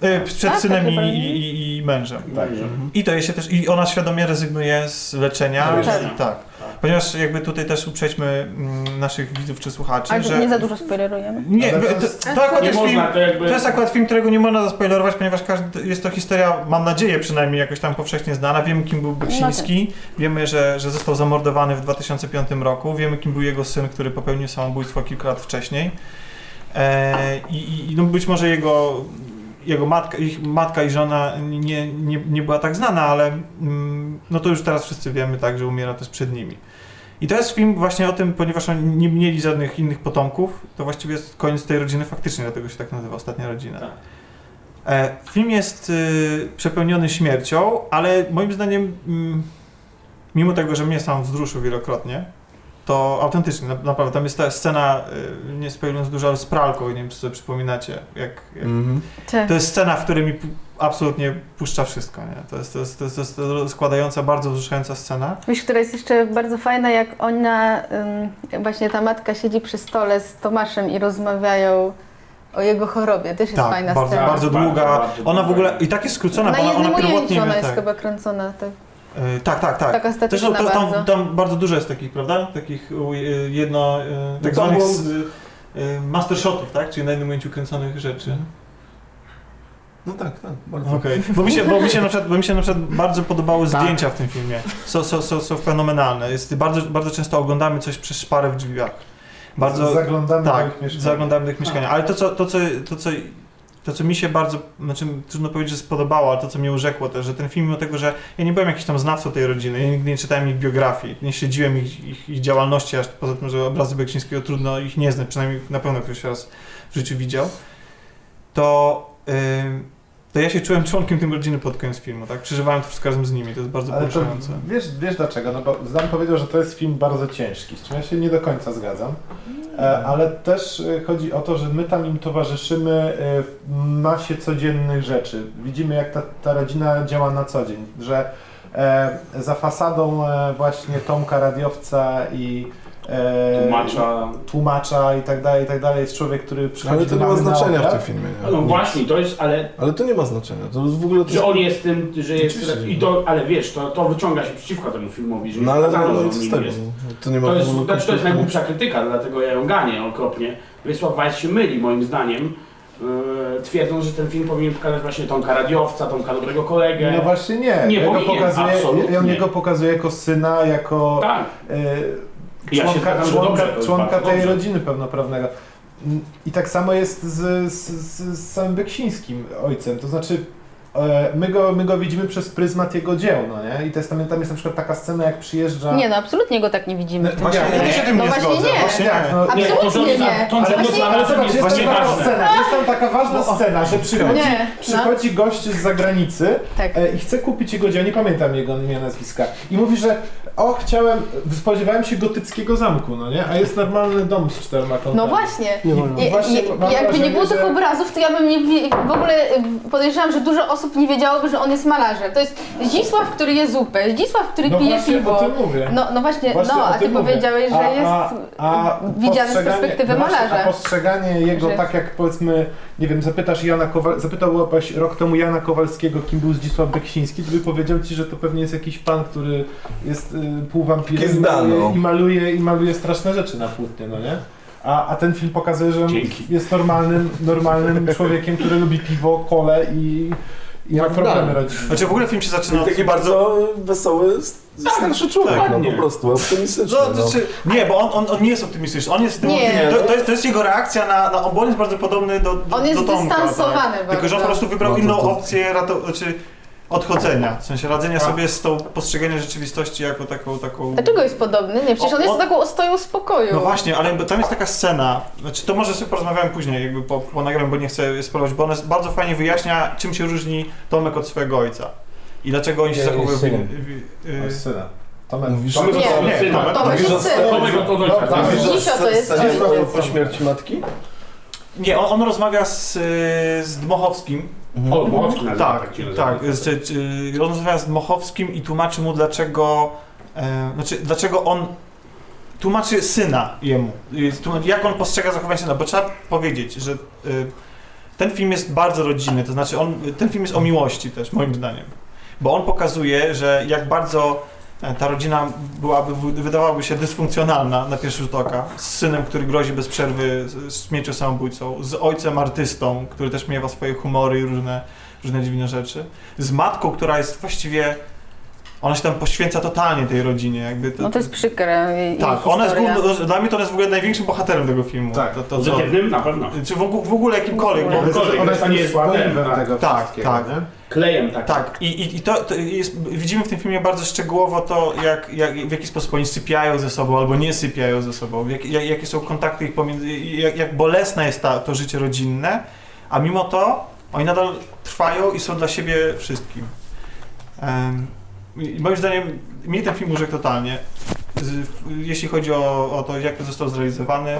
E, przed Tak, synem takie i, i, i mężem. Tak. I to jest się też, i ona świadomie rezygnuje z leczenia. Tak. Tak. tak. Ponieważ jakby tutaj też uprzedźmy mm, naszych widzów czy słuchaczy, Ale że... nie za dużo spoilerujemy. Nie, to to, akurat Nie jest film, to jakby... to jest akurat film, którego nie można zaspoilerować, ponieważ każdy, jest to historia, mam nadzieję przynajmniej jakoś tam powszechnie znana. Wiemy kim był Beksiński, wiemy, że, że został zamordowany w 2005 roku, wiemy kim był jego syn, który popełnił samobójstwo kilka lat wcześniej. E, I i no być może jego, jego matka, ich matka i żona nie, nie, nie była tak znana, ale mm, no to już teraz wszyscy wiemy tak, że umiera też przed nimi. I to jest film właśnie o tym, ponieważ oni nie mieli żadnych innych potomków, to właściwie jest koniec tej rodziny faktycznie, dlatego się tak nazywa, ostatnia rodzina. Tak. E, film jest y, przepełniony śmiercią, ale moim zdaniem, mm, mimo tego, że mnie sam wzruszył wielokrotnie, to autentycznie, na, naprawdę, tam jest ta scena, y, nie spoilując dużo, ale z pralką, nie wiem, czy sobie przypominacie, jak, jak Mhm. to jest scena, w której mi absolutnie puszcza wszystko, nie? To jest, to jest, to jest, to jest rozkładająca, bardzo wzruszająca scena. Wiesz, która jest jeszcze bardzo fajna, jak ona, właśnie ta matka siedzi przy stole z Tomaszem i rozmawiają o jego chorobie. Też jest fajna Tak, bardzo, scena. bardzo Bardzo, długa. bardzo ona w ogóle i tak jest skrócona, Na bo ona, pierwotnie ona jest tak, chyba kręcona. Tak. e, tak, tak, tak. Taka Też statyczna to, tam, bardzo. tam bardzo dużo jest takich, prawda? Takich e, jedno, e, tak No zwanych było- s- e, master shotów, tak? Czyli na jednym ujęciu kręconych rzeczy. No tak, tak, bardzo. Okej. Bo, mi się, bo, mi się na przykład, bo mi się na przykład bardzo podobały Tak. zdjęcia w tym filmie. Są, są, są, są fenomenalne. Jest, bardzo, bardzo często oglądamy coś przez szparę w drzwiach. Bardzo, Zaglądamy do tak, ich mieszkań. zaglądamy do ich mieszkania. Ale to co, to, co, to, co, to, co mi się bardzo, znaczy trudno powiedzieć, że spodobało, ale to, co mnie urzekło też, że ten film, mimo tego, że ja nie byłem jakiś tam znawcą tej rodziny, ja nigdy nie czytałem ich biografii, nie śledziłem ich, ich, ich działalności, aż poza tym, że obrazy Beksińskiego trudno ich nie znać, przynajmniej na pewno ktoś raz w życiu widział, to, ym, to ja się czułem członkiem tej rodziny pod koniec filmu, tak? Przeżywałem to wszystko razem z nimi, to jest bardzo Ale to poruszające. wiesz, wiesz dlaczego? No bo Zdan powiedział, że to jest film bardzo ciężki, z czym ja się nie do końca zgadzam. E, ale też e, chodzi o to, że my tam im towarzyszymy e, w masie codziennych rzeczy. Widzimy, jak ta, ta rodzina działa na co dzień, że za fasadą właśnie Tomka radiowca i Tłumacza. tłumacza i tak dalej, i tak dalej. Jest człowiek, który przychodzi Ale to do nie ma znaczenia w tym filmie. Nie? No właśnie, to jest, ale Ale to nie ma znaczenia. To jest w ogóle to że on jest tym, że jest. Oczywiście, I to, ale wiesz, to, to wyciąga się przeciwko temu filmowi, że No ale no, on z nim tego? jest. To nie ma To jest, znaczy, to jest najgłupsza krytyka, dlatego ja ją ganię okropnie. Wiesław Weiss się myli moim zdaniem, yy, twierdząc, że ten film powinien pokazać właśnie Tomka Radiowca, Tomka Dobrego Kolegę. No właśnie nie. Nie ja go powinien, pokazuję, absolutnie. ja mnie go pokazuję jako syna, jako Tak, e, Ja członka, członka, dobrze, członka tej dobrze. rodziny pełnoprawnego. I tak samo jest z, z, z, samym Beksińskim ojcem. To znaczy, my go, my go widzimy przez pryzmat jego dzieł, no nie? I to jest, tam, tam jest na przykład taka scena, jak przyjeżdża... Nie no, absolutnie go tak nie widzimy tym Właśnie, ja się tym No nie właśnie zgodzę. nie. Właśnie Tak, no, nie, to, jest, nie. to, Ale, jest ale znalazł, zobacz, jest jest właśnie tam taka ważne. scena, jest tam taka ważna scena, że przychodzi, Nie, no. przychodzi gość z zagranicy Tak. e, i chce kupić jego dzieło, nie pamiętam jego imienia, nazwiska. I mówi, że o, chciałem, spodziewałem się gotyckiego zamku, no nie? A jest normalny dom z czterema kątami. No właśnie. Nie wolno. I, Właśnie i, jakby nie było tych obrazów, to ja bym nie, w ogóle podejrzewam, że dużo osób nie wiedziałoby, że on jest malarzem. To jest Zdzisław, który je zupę, Zdzisław, który No pije właśnie piwo. o tym mówię. No, no właśnie, Właśnie no, a ty mówię. powiedziałeś, że A- jest a- a widziany z perspektywy no właśnie, malarza. A postrzeganie jego Że- tak jak powiedzmy, nie wiem, zapytasz Jana Kowal, zapytałbyś rok temu Jana Kowalskiego, kim był Zdzisław Beksiński, to by powiedział ci, że to pewnie jest jakiś pan, który jest y, półwampirem i i maluje i maluje straszne rzeczy na płótnie, no nie? A, a ten film pokazuje, że on Dzięki. jest normalnym, normalnym człowiekiem, który lubi piwo, kole i, i ma problemy rodzinne. Znaczy w ogóle film się zaczyna od Taki bardzo wesoły, s- starszy człowiek, no dokładnie. po prostu, optymistyczny. No, No, znaczy, nie, bo on, on, on nie jest optymistyczny. On jest, Nie. to, to, jest, to jest jego reakcja na, na on jest bardzo podobny do, do, On jest do Tomka. zdystansowany Tak. Tylko, że on po bardzo. prostu wybrał No to- inną opcję rato, znaczy odchodzenia. W sensie radzenia A. sobie z tą postrzeganiem rzeczywistości jako taką... taką... Dlaczego jest podobny? Nie, przecież on jest on- taką ostoją spokoju. No właśnie, ale tam jest taka scena, znaczy to może sobie porozmawiamy później, jakby po, po nagraniu, bo nie chcę sporować, bo ona jest- bardzo fajnie wyjaśnia, czym się różni Tomek od swojego ojca. I dlaczego oni się Nie, zachowują... jest synem. w- w- O, y- syna. Tomek, Mówisz, Tomek, że- Nie, Nie, syna. Tomek- Tomek Mówisz, jest że- syn. Tomek od ojca. No, tak. tak. Zdzisio to jest Zdzisław ojciec. po śmierci matki? Nie, on, on rozmawia z, y, z Dmochowskim, O, Bochowski nazywa, Tak, tak się nazywa. tak. Z, czy, on rozmawia z Dmochowskim i tłumaczy mu, dlaczego, e, znaczy, dlaczego on tłumaczy syna jemu. Y, tłumaczy, Jak on postrzega zachowanie syna, bo trzeba powiedzieć, że y, ten film jest bardzo rodzinny, to znaczy on, ten film jest o miłości też, moim zdaniem. Bo on pokazuje, że jak bardzo e, ta rodzina byłaby, wydawałaby się dysfunkcjonalna na pierwszy rzut oka, z synem, który grozi bez przerwy śmiercią samobójcą, z ojcem artystą, który też miewa swoje humory i różne, różne dziwne rzeczy, z matką, która jest właściwie, ona się tam poświęca totalnie tej rodzinie, jakby No to jest przykre tak, ona jest dla mnie to ona jest w ogóle największym bohaterem tego filmu. Tak. to, to, to, Pozytywnym na pewno. czy w, ogóle- w ogóle jakimkolwiek, bo, Ona jest- ona jest tak. tego Tak, tak. nie? Klejem tak. Tak, i, i, i to, to jest, widzimy w tym filmie bardzo szczegółowo to, jak, jak, w jaki sposób oni sypiają ze sobą albo nie sypiają ze sobą, jak, jak, jakie są kontakty ich pomiędzy, jak, jak bolesne jest ta, to życie rodzinne, a mimo to oni nadal trwają i są dla siebie wszystkim. I moim zdaniem mnie ten film urzekł totalnie. Z, jeśli chodzi o, o to, jak to został zrealizowany,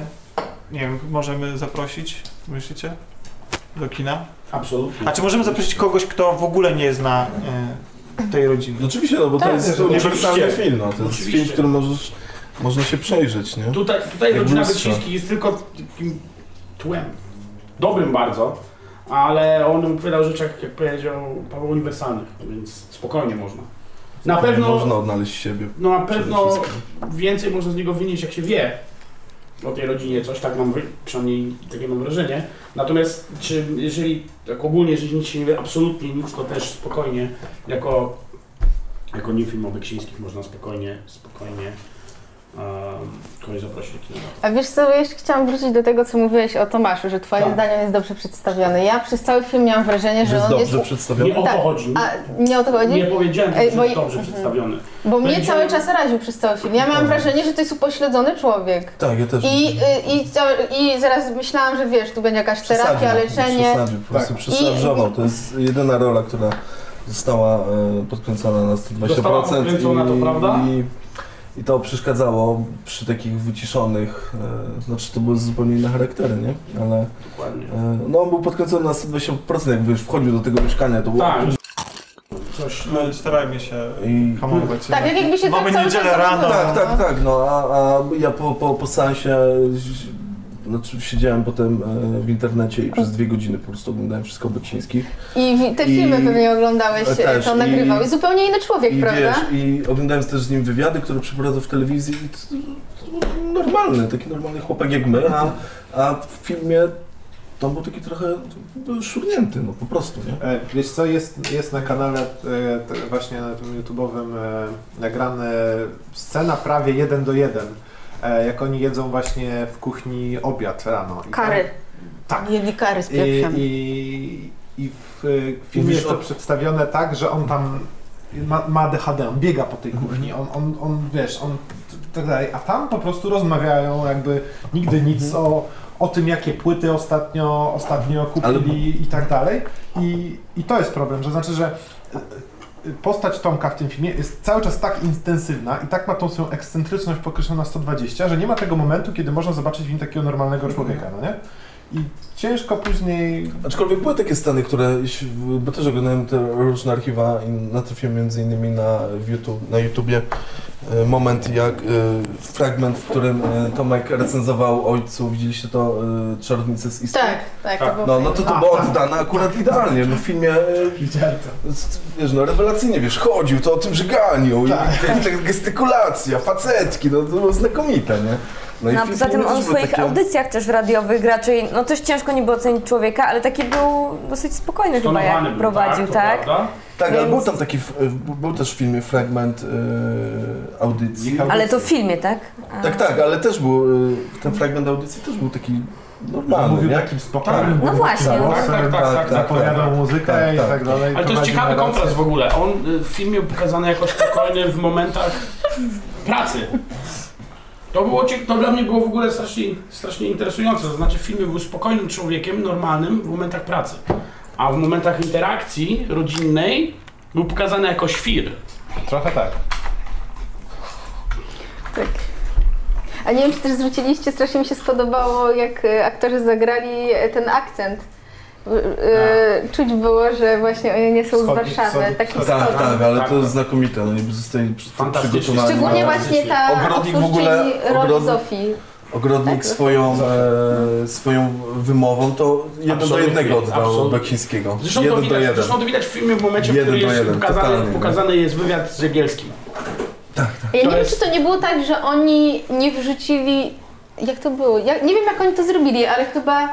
nie wiem, możemy zaprosić, myślicie, do kina? Absolutnie. A czy możemy zaprosić kogoś, kto w ogóle nie zna e, tej rodziny? No Oczywiście, no bo Tak, to jest oczywiście. uniwersalny film, no. to jest Oczywiście. film, w którym możesz, można się przejrzeć, nie? Tutaj, tutaj Jak rodzina lustrzo. Beksińskich jest tylko takim tłem. Dobrym bardzo, ale on opowiadał o rzeczach, jak powiedział Paweł, uniwersalnych, więc spokojnie można. Na pewno, Można odnaleźć siebie. no na pewno więcej można z niego wynieść, jak się wie o tej rodzinie coś, tak mam, przynajmniej takie mam wrażenie. Natomiast czy, jeżeli tak ogólnie, jeżeli nic się nie wie, absolutnie nic, to też spokojnie, jako, jako nie film o Beksińskich można spokojnie, spokojnie kogoś kina. A wiesz co, ja jeszcze chciałam wrócić do tego, co mówiłeś o Tomaszu, że twoim Tak. zdaniem jest dobrze przedstawiony. Ja przez cały film miałam wrażenie, że Jest on dobrze jest... przedstawiony. Nie o Tak. to chodzi. A nie o to chodzi? Nie powiedziałem, że bo- jest dobrze Mhm. przedstawiony. Bo mnie Będzie- cały czas raził przez cały film. Ja miałam wrażenie, że to jest upośledzony człowiek. Tak, ja też. I, y, i, ca- I zaraz myślałam, że wiesz, tu będzie jakaś terapia, leczenie. Przesadził, po prostu Tak. To jest jedyna rola, która została e, podkręcona na 120%. Została podkręcona, to i, prawda? I, I to przeszkadzało przy takich wyciszonych, e, znaczy to były zupełnie inne charaktery, nie? Ale Dokładnie. e, no on był podkręcony na 120%, jak wiesz, wchodził do tego mieszkania, to było... Tak, coś. No, starajmy się I... hamować. Tak, jak jakby się Mamy tak cały niedzielę czas rano. Tak, tak, no. tak, no a, a ja po, po, po seansie znaczy siedziałem potem e, w internecie i przez dwie godziny po prostu oglądałem wszystko Beksińskich. I te I- filmy pewnie oglądałeś, E, też, to i- nagrywał. I zupełnie inny człowiek, I prawda? wiesz, i oglądałem też z nim wywiady, które przeprowadzał w telewizji i to, to normalny, taki normalny chłopak jak my, a, a w filmie to był taki trochę szurnięty, no po prostu, nie? E, Wiesz co, jest, jest na kanale e, te, właśnie na tym YouTube'owym e, nagrane scena prawie jeden do jeden, jak oni jedzą właśnie w kuchni obiad rano. I Kary. Tak. Jedli kary z Tam, i, pieprzem. i, I w e, filmie Mówisz jest to o- przedstawione tak, że on tam ma, ma ADHD, on biega po tej kuchni, on, on, on wiesz, on tak dalej, a tam po prostu rozmawiają jakby nigdy nic o, o tym, jakie płyty ostatnio, ostatnio kupili i tak dalej. I, I to jest problem, że znaczy, że postać Tomka w tym filmie jest cały czas tak intensywna i tak ma tą swoją ekscentryczność pokreśloną na 120, że nie ma tego momentu, kiedy można zobaczyć w nim takiego normalnego człowieka, no nie? I ciężko później Aczkolwiek były takie sceny, które, bo też oglądałem te różne archiwa i natrafiłem między innymi na, YouTube, na YouTubie moment, jak e, fragment, w którym e, Tomek recenzował ojcu, widzieliście to, e, Czarownicę z Istry? Tak, tak, to było No, no to to A, było tak. oddane akurat idealnie, no w filmie, e, widziałem to. wiesz, no rewelacyjnie, wiesz, chodził, to o tym żeganiu Tak. i te, te gestykulacja, facetki, no to było znakomite, nie? No, i a w poza tym on w swoich takie- audycjach też radiowych raczej, no też ciężko nie było ocenić człowieka, ale taki był dosyć spokojny chyba Stonowany jak był, prowadził, to tak? Tak, ale Więc- był tam taki, f- był też w filmie fragment e, audycji. Ale to w filmie, tak? A. Tak, tak, ale też był, y, ten fragment audycji też był taki normalny, Mówił nie? takim spokojnym No właśnie. Tak, tak, tak, tak, zapowiadał muzykę Tak, i tak. tak dalej. Ale to jest ciekawy kontrast w ogóle. On y, w filmie był pokazany jako spokojny w momentach pracy. To, było, to dla mnie było w ogóle strasznie, strasznie interesujące. To znaczy w filmie był spokojnym człowiekiem, normalnym w momentach pracy. A w momentach interakcji rodzinnej był pokazany jako świr. Trochę tak. Tak. A nie wiem, czy też zwróciliście, strasznie mi się spodobało, jak e, aktorzy zagrali e, ten akcent. E, Czuć było, że właśnie oni nie są z Warszawy, taki. Tak, wschodni. tak, ale Tak, to tak. jest znakomite, no nie zostali przygotowani. Szczególnie właśnie ta Ogrodnik w ogóle- ogrodnik- Zofii. Ogrodnik Tak, swoją, e, swoją wymową to jeden do jednego oddał. Beksińskiego. Zresztą to, Jeden do widać, jeden. zresztą to widać w filmie w momencie, w Jeden którym do jest jeden, pokazany, totalnie, no. pokazany jest wywiad z Jagielskim. Ja To nie wiem, jest- czy to nie było tak, że oni nie wrzucili. Jak to było? Ja, nie wiem, jak oni to zrobili, ale chyba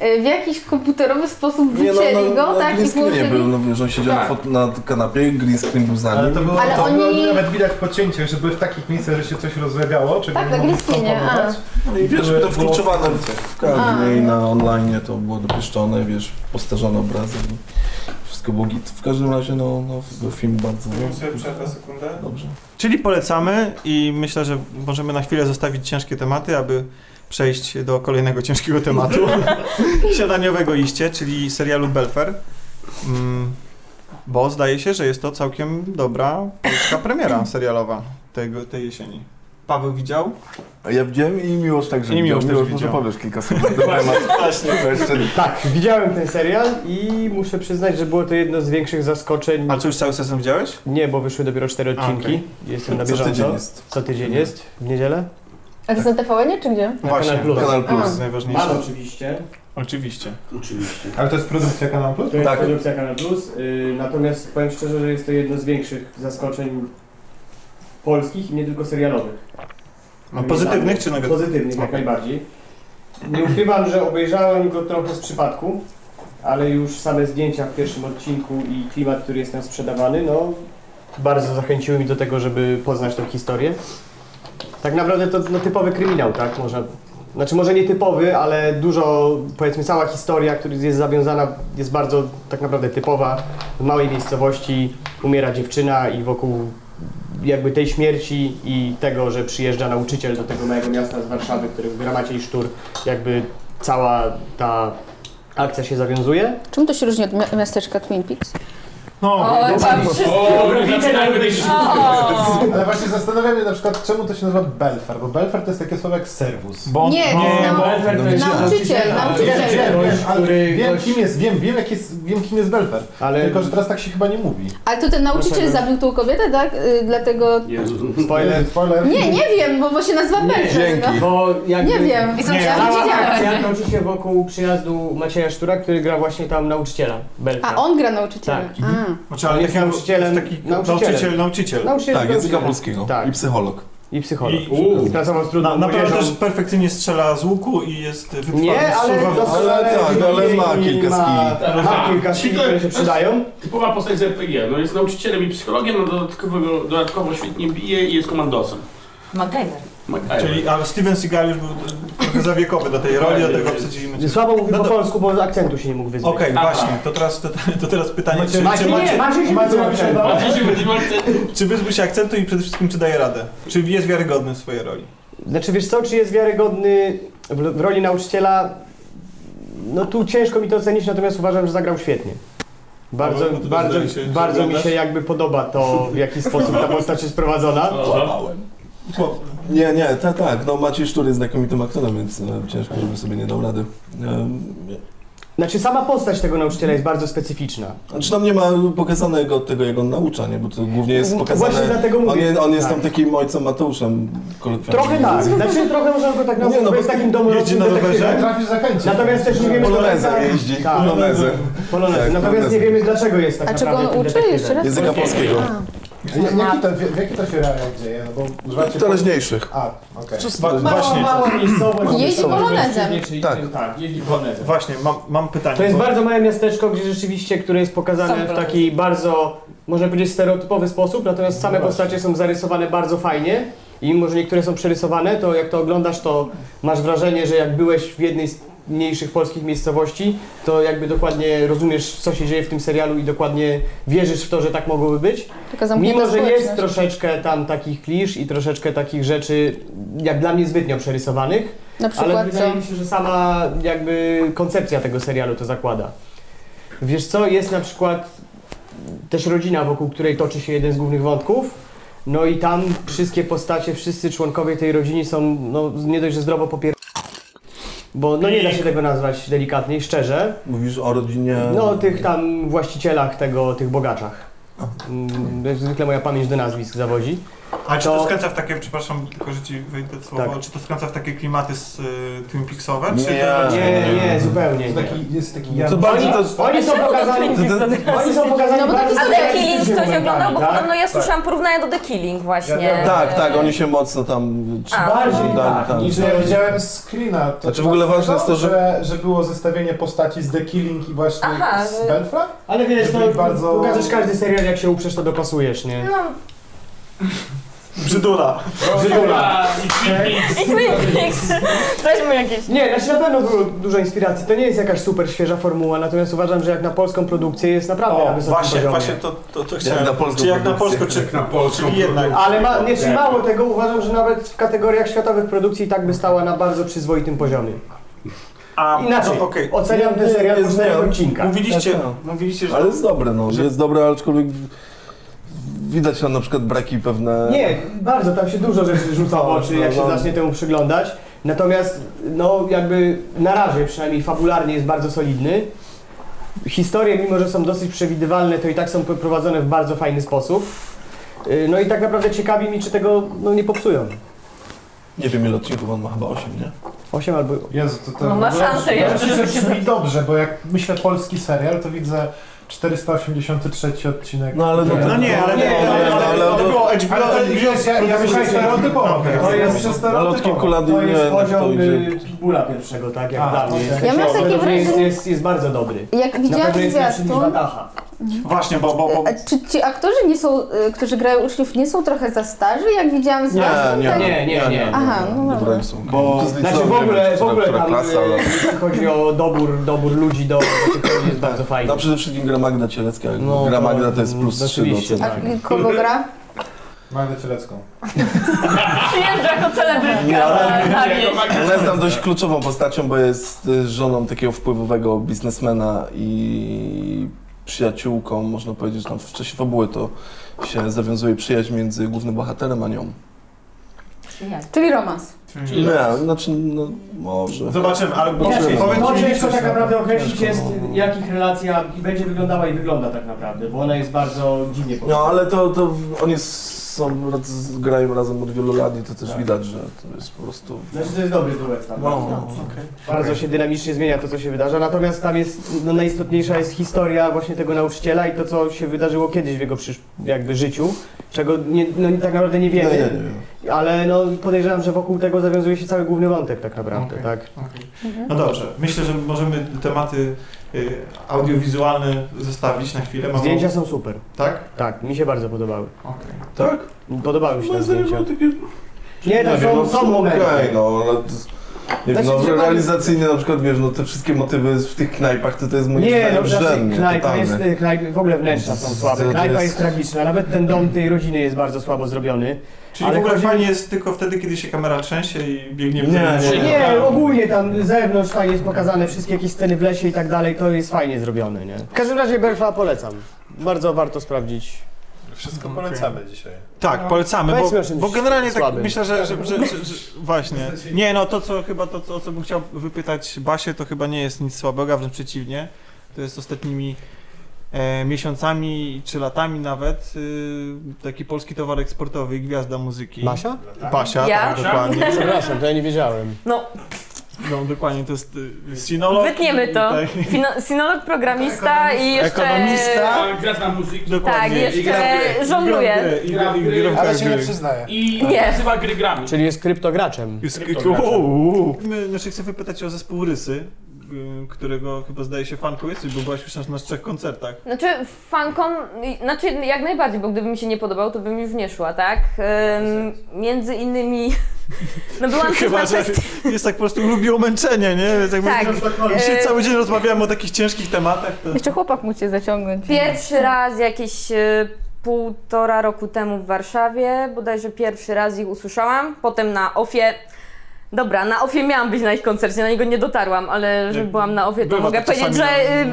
w jakiś komputerowy sposób Nie, no, wycięli no, go, na tak? green screenie włożyli. był, no wiesz, on siedział Tak. na, kanapie, green screen był za Ale nim. to było, Ale to było oni- nawet widać po cięciach, że były w takich miejscach, że się coś rozlegało, czego Tak, nie na mogli green screenie, skomponować. No i wiesz, to wkluczowane w w każdym A. i na online to było dopieszczone, wiesz, postarzone obrazy. Wszystko było git. W każdym razie, no, no był film bardzo sekundę. dobrze. Czyli polecamy i myślę, że możemy na chwilę zostawić ciężkie tematy, aby przejść do kolejnego ciężkiego tematu. Siadaniowego iście, czyli serialu Belfer. Mm, bo zdaje się, że jest to całkiem dobra polska premiera serialowa tego, tej jesieni. Paweł widział? Ja widziałem i Miłosz także I Miłosz widział. też może widział. powiesz kilka słów na temat. Właśnie. Tak, widziałem ten serial i muszę przyznać, że było to jedno z większych zaskoczeń. A czy już cały sezon widziałeś? Nie, bo wyszły dopiero cztery A, odcinki. okej. Jestem na Co bieżąco. tydzień jest. Co tydzień jest? W niedzielę? A to jest na TVN czy gdzie? Na Właśnie, Kanal Plus. Kanal Plus. jest najważniejsze. oczywiście. Oczywiście. Oczywiście. Ale to jest produkcja Kanał Plus? To jest Tak. produkcja Kanal Plus. Yy, natomiast powiem szczerze, że jest to jedno z większych zaskoczeń polskich i nie tylko serialowych. A pozytywnych czy negatywnych? Pozytywnych jak najbardziej. Nie ukrywam, że obejrzałem go trochę z przypadku, ale już same zdjęcia w pierwszym odcinku i klimat, który jest tam sprzedawany, no bardzo zachęciły mi do tego, żeby poznać tę historię. Tak naprawdę to no, typowy kryminał, tak? Można, znaczy może nie typowy, ale dużo, powiedzmy cała historia, która jest zawiązana, jest bardzo tak naprawdę typowa. W małej miejscowości umiera dziewczyna i wokół jakby tej śmierci i tego, że przyjeżdża nauczyciel do tego małego miasta z Warszawy, który w gramacie i sztur, jakby cała ta akcja się zawiązuje. Czym to się różni od mia- miasteczka Twin Peaks? No, no. O. Ale właśnie zastanawiam się na przykład, czemu to się nazywa Belfar, bo Belfar to jest takie słowo jak serwus. bo on, Nie, no, no, bo Elfer to jest Nauczyciel, nauczyciel. wiem, wiem, kim jest, wiem, wiem, jak jest, wiem kim jest Belfar. Ale Tylko, że teraz tak się chyba nie mówi. Ale to ten nauczyciel Proszę. zabił tą kobietę, tak? Y, dlatego... Jezu. spoiler. Spoiler. Nie, nie wiem, bo, bo się nazywa Belfer. dzięki. no. Bo jakby Nie wiem. I są Nie, toczy się wokół przyjazdu Macieja Sztura, który gra właśnie tam nauczyciela Belka. A on gra nauczyciela. Tak. A. Znaczy, On ale jest taki, nauczycielem- jest taki nauczycielem. nauczyciel, nauczyciel. Nauczyciel Tak, języka polskiego Tak. i psycholog. I psycholog. I- Uuu. Z trudną Na, naprawdę też perfekcyjnie strzela z łuku i jest wytrwały Nie, ale Ale tak, ale ma kilka ma, skilli. ma kilka skilli, które się przydają. Typowa postać z RPG. No jest nauczycielem i psychologiem, no dodatkowego, dodatkowo świetnie bije i jest komandosem. MacGyver. MacGyver. Czyli, ale Steven Seagal już był trochę zawiekowy do tej roli, dlatego wsadziliśmy cię. Słabo mówi No po to- polsku, bo akcentu się nie mógł wyzbyć. Okej, Aha. właśnie, to teraz, to, to teraz pytanie, czy, Macie, czy, nie, macie, macie, się macie macie akcentu. A dzisiaj będziemy czy wyzbył się akcentu i przede wszystkim czy daje radę? Czy jest wiarygodny w swojej roli? Znaczy wiesz co, czy jest wiarygodny w, w roli nauczyciela? No tu ciężko mi to ocenić, natomiast uważam, że zagrał świetnie. Bardzo, No, no bardzo, się, bardzo mi się jakby podoba to, w jaki sposób ta postać jest prowadzona. Kłamałem. Nie, nie, tak, tak. No Maciej Sztur jest znakomitym aktorem, więc e, ciężko, żeby sobie nie dał rady. Znaczy sama postać tego nauczyciela jest bardzo specyficzna. Znaczy tam nie ma pokazanego tego, jak on naucza, nie? Bo to głównie jest pokazane... Właśnie dlatego mówię. On, je, on jest tak. tam takim ojcem Mateuszem. Trochę tak, znaczy trochę można go tak nazwać, Nie, no bo jest takim jeździ domorosłym na rowerze? detektywem. Trafisz zachęcić. Natomiast też nie wiemy, Polonezem tak- jeździ, tak. polonezem. Polonezem. Tak, Natomiast nie wiemy dlaczego jest tak A czego on uczy? Jeszcze raz? Języka polskiego. W, jaki to, w, jaki to się dzieje? No bo używacie... Teraźniejszych. A, okej. Wa- Mało, właśnie, mało miejscowość. Jeździ polonezem. Tak. Tak, jeździ polonezem. właśnie, mam, mam pytanie. To jest bo- bardzo małe miasteczko, gdzie rzeczywiście, które jest pokazane w taki bardzo, można powiedzieć, stereotypowy sposób, natomiast same postacie są zarysowane bardzo fajnie i mimo, że niektóre są przerysowane, to jak to oglądasz, to masz wrażenie, że jak byłeś w jednej z mniejszych polskich miejscowości, to jakby dokładnie rozumiesz, co się dzieje w tym serialu i dokładnie wierzysz w to, że tak mogłoby być. Mimo, że jest troszeczkę tam takich klisz i troszeczkę takich rzeczy, jak dla mnie zbytnio przerysowanych, ale przykład co? wydaje mi się, że sama jakby koncepcja tego serialu to zakłada. Wiesz co, jest na przykład też rodzina, wokół której toczy się jeden z głównych wątków. No i tam wszystkie postacie, wszyscy członkowie tej rodziny są no, nie dość, że zdrowo popier... Bo no nie da się tego nazwać delikatnie i szczerze. Mówisz o rodzinie... No tych tam właścicielach tego, tych bogaczach. Mm, zwykle moja pamięć do nazwisk zawodzi. A czy to, to- skręca w takie, przepraszam, tylko że ci wyjdę słowo, Tak. czy to skręca w takie klimaty z y, Twin Peaksowe? Nie. Czy to, Nie, nie, zupełnie Jest nie. taki, jest taki To bardziej to... Oni są pokazani, oni są pokazani No bo taki The Killing ktoś oglądał? Bo momentami, tak? podobno ja słyszałam porównania do The Killing właśnie. Ja- Tak, tak, oni się mocno tam... A. Bardziej Tak, tak, tak. niż Że ja widziałem screena. To Znaczy w ogóle ważne jest to, że- że... było zestawienie postaci z The Killing i właśnie Aha, z Belfra? Ale wiesz, to bardzo- pokażesz każdy serial, jak się uprzesz, to dopasujesz, nie? No, Brzydula. Brzydula. I Peaks. Weźmy jakieś. Nie, znaczy na pewno było dużo inspiracji. To nie jest jakaś super świeża formuła, natomiast uważam, że jak na polską produkcję jest naprawdę na O, wysokim właśnie, poziomie. właśnie to, to, to chciałem. na polską czy jak na polską, czy na polską czyli jednak. Ale ma, nie, czy mało tego, uważam, że nawet w kategoriach światowych produkcji i tak by stała na bardzo przyzwoitym poziomie. A, Inaczej, no, okej. oceniam ten serial znam. odcinkach. Mówiliście, Tak, tak. mówiliście, że... Ale jest dobre, no. Że- Jest dobre, aczkolwiek w- widać tam na przykład braki pewne... Nie, bardzo, tam się dużo rzeczy rzuca w oczy, jak się No, no. zacznie temu przyglądać. Natomiast, no jakby na razie przynajmniej fabularnie jest bardzo solidny. Historie, mimo że są dosyć przewidywalne, to i tak są prowadzone w bardzo fajny sposób. Yy, No i tak naprawdę ciekawi mi, czy tego no, nie popsują. Nie wiem ile odcinków, on ma chyba 8, nie? 8 albo... Jezu, to, to No ma szansę Ja jeszcze. myślę, że brzmi dobrze, bo jak myślę polski serial, to widzę 483 odcinek. No ale no, No nie, ale, Nie, ale, ale, ale, ale- ale to było HBO, Ale to HBO wiesz, ja, ja myślę stereotypowo. To jest- ale od kilku lat To nie, jest poziom idzie... y, pierwszego, tak jak. Jest, Ja mam takie jest, wrażenie- jest, jest bardzo dobry. Jak widziałam jest zwiastun. Właśnie, bo, bo, bo a czy ci aktorzy nie są, y, którzy grają uczniów, nie są trochę za starzy? Jak widziałem zwiastun, Nie, tak- nie, nie, nie. Aha, no dobra. Bo, z znaczy w nie ogóle, w ogóle tam, klasa, y, ale... jeśli chodzi o dobór, dobór ludzi do, do tych ludzi jest bardzo fajny. Tam przede wszystkim gra Magda Cielecka. No, gra Magda to jest plus 3 do tak. A kogo gra? Magdę Cielecką. Przyjeżdża jako celebrytka na, na wieś. Ona jest tam dość kluczową postacią, bo jest y, żoną takiego wpływowego biznesmena i przyjaciółką, można powiedzieć, że tam w czasie fabuły to się zawiązuje przyjaźń między głównym bohaterem a nią. Czyli romans. Nie, znaczy, no może. Zobaczymy, ale Może- ciężko coś tak na naprawdę określić jest, No. jak ich relacja będzie wyglądała i wygląda tak naprawdę, bo ona jest bardzo dziwnie No ale to, to oni są, raz- grają razem od wielu lat i to też Tak. widać, że to jest po prostu... Znaczy to jest dobry duet tam. No, Bardzo się dynamicznie zmienia to, co się wydarza, natomiast tam jest, no najistotniejsza jest historia właśnie tego nauczyciela i to, co się wydarzyło kiedyś w jego przysz- jakby życiu, czego nie, no, tak naprawdę nie wiemy, nie, nie. ale no podejrzewam, że wokół tego zawiązuje się cały główny wątek tak naprawdę, Okej. tak? No dobrze, myślę, że możemy tematy y, audiowizualne zostawić na chwilę. Mamy- Zdjęcia są super, Tak? tak, mi się bardzo podobały. Okej. Tak? Podobały mi się te zdjęcia. takie... Nie, wiem, są, no, są momenty. Okej, no, ale... to- Nie wiem, Znaczy, no, realizacyjnie na przykład, wiesz, no te wszystkie motywy w tych knajpach, to to jest moim Nie, no znaczy, brzędne, knajpa jest, totalne. knajp, w ogóle wnętrza są słabe, knajpa jest- jest tragiczna, nawet ten dom tej rodziny jest bardzo słabo zrobiony. Czyli Ale w ogóle chodzi- fajnie jest tylko wtedy, kiedy się kamera trzęsie i biegnie w Nie, nie, Nie, ogólnie tam z zewnątrz fajnie jest pokazane, wszystkie jakieś sceny w lesie i tak dalej, to jest fajnie zrobione, nie? W każdym razie Belfa polecam. Bardzo warto sprawdzić. Wszystko polecamy dzisiaj. Tak, polecamy, bo, bo generalnie tak słabym. myślę, że, że, że, że, że właśnie. Nie, no to co chyba to, co, co bym chciał wypytać Basię, to chyba nie jest nic słabego, a wręcz przeciwnie. To jest ostatnimi miesiącami czy latami nawet y, taki polski towar eksportowy i gwiazda muzyki. Basia? Basia, Ja? tak, dokładnie. Przepraszam, to ja nie wiedziałem. No, No dokładnie, to jest y, sinolog. wytniemy to. Tak, sinolog, programista i jeszcze... Ekonomista. A, Gra na muzykę. dokładnie. Tak, I jeszcze gra żongluje. I gra w gry. I gra w Ale się nie gry. przyznaję. I nazywa gry grami. Czyli jest kryptograczem. Jest, uuu. My, znaczy chcę wypytać o zespół Rysy, którego chyba zdaje się fanką jesteś, bo byłaś już na, na trzech koncertach. Znaczy, fankom, znaczy jak najbardziej, bo gdyby mi się nie podobał, to bym już nie szła, tak? Ym, między innymi, no byłam też Chyba, że jest tak po prostu lubi umęczenie, nie? Więc jakby Tak. Dzisiaj cały dzień rozmawiamy o takich ciężkich tematach, to... Jeszcze chłopak cię zaciągnąć. Pierwszy raz jakieś y, półtora roku temu w Warszawie, bodajże pierwszy raz ich usłyszałam, potem na OFie. Dobra, na OFie miałam być na ich koncercie, na niego nie dotarłam, ale że byłam na OFie, to bywa mogę tak powiedzieć, że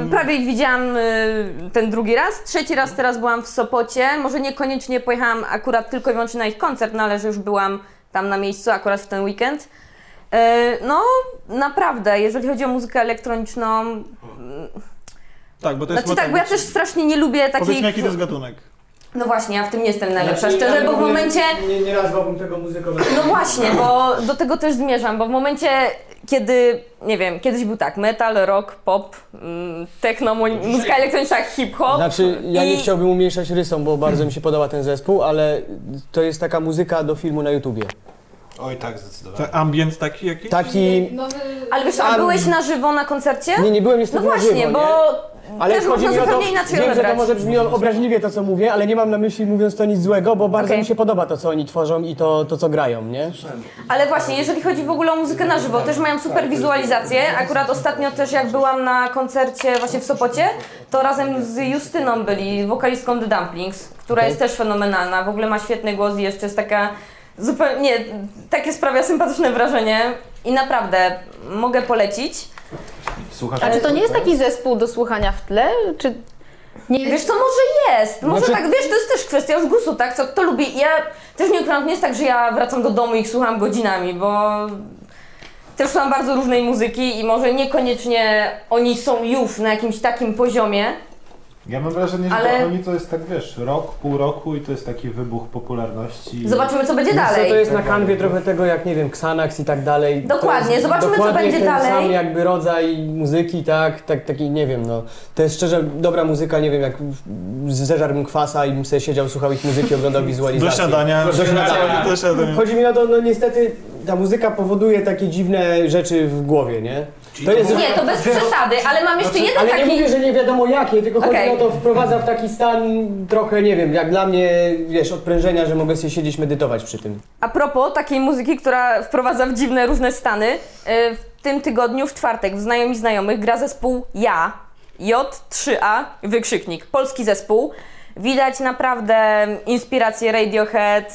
y, prawie ich widziałam y, ten drugi raz. Trzeci raz teraz byłam w Sopocie, może niekoniecznie pojechałam akurat tylko i wyłącznie na ich koncert, no ale że już byłam tam na miejscu akurat w ten weekend. Y, No, naprawdę, jeżeli chodzi o muzykę elektroniczną, Tak, bo to jest znaczy tak, bo ja też strasznie nie lubię takich... Powiedzmy, jaki to jest gatunek. No właśnie, ja w tym nie jestem najlepsza, Znaczy, szczerze, ja bo w nie- momencie... Nie, nie nazwałbym tego muzykowego. No właśnie, bo do tego też zmierzam, bo w momencie, kiedy, nie wiem, kiedyś był tak, metal, rock, pop, mm, techno, mu- muzyka elektroniczna, hip-hop. Znaczy, ja nie I- chciałbym umniejszać rysą, bo bardzo mi się podoba ten zespół, ale to jest taka muzyka do filmu na YouTubie. Oj tak, zdecydowanie. To ambient taki jakiś? Taki... Ale wiesz, a byłeś na żywo na koncercie? Nie, nie byłem No niestety na właśnie, żywo, bo nie? Ale też chodzi można mi o to, zupełnie inaczej wiem, że to może brzmi obraźliwie to, co mówię, ale nie mam na myśli, mówiąc to, nic złego, bo bardzo Okej. mi się podoba to, co oni tworzą i to, to co grają, nie? Ale właśnie, jeżeli chodzi w ogóle o muzykę na żywo, też mają super wizualizację. Akurat ostatnio też jak byłam na koncercie właśnie w Sopocie, to razem z Justyną byli, wokalistką The Dumplings, która jest też fenomenalna. W ogóle ma świetny głos i jeszcze jest taka zupełnie, takie sprawia sympatyczne wrażenie. I naprawdę mogę polecić. Słuchasz? A czy to nie jest taki zespół do słuchania w tle? Czy nie Wiesz co, może jest. Może Znaczy- tak, wiesz, to jest też kwestia już gustu, tak? Co kto lubi. Ja też nie ukrywam, nie jest tak, że ja wracam do domu i ich słucham godzinami, bo też słucham bardzo różnej muzyki i może niekoniecznie oni są już na jakimś takim poziomie. Ja mam wrażenie, że Ale- to oni to jest tak, wiesz, rok, pół roku i to jest taki wybuch popularności. Zobaczymy, co będzie Wiesz co, dalej. to jest na kanwie trochę tego, jak nie wiem, Xanax i tak dalej. To Dokładnie, jest zobaczymy, co dokładnie będzie ten dalej. sam jakby rodzaj muzyki, tak, tak, taki, nie wiem, no. To jest szczerze dobra muzyka, nie wiem, jak zeżarłbym kwasa i bym sobie siedział, słuchał ich muzyki, oglądał Do wizualizację. śniadania. Do śniadania. Do śniadania. Chodzi mi o to, no niestety ta muzyka powoduje takie dziwne rzeczy w głowie, nie? To jest, Nie, to bez przesady, ale mam jeszcze jeden ale nie taki... mówię, że nie wiadomo jakie, tylko chodzi Okej. o to, wprowadza w taki stan trochę, nie wiem, jak dla mnie, wiesz, odprężenia, że mogę sobie siedzieć, medytować przy tym. A propos takiej muzyki, która wprowadza w dziwne różne stany, y, w tym tygodniu, w czwartek, w Znajomi Znajomych gra zespół Ja, J3A, wykrzyknik, polski zespół. Widać naprawdę inspirację Radiohead,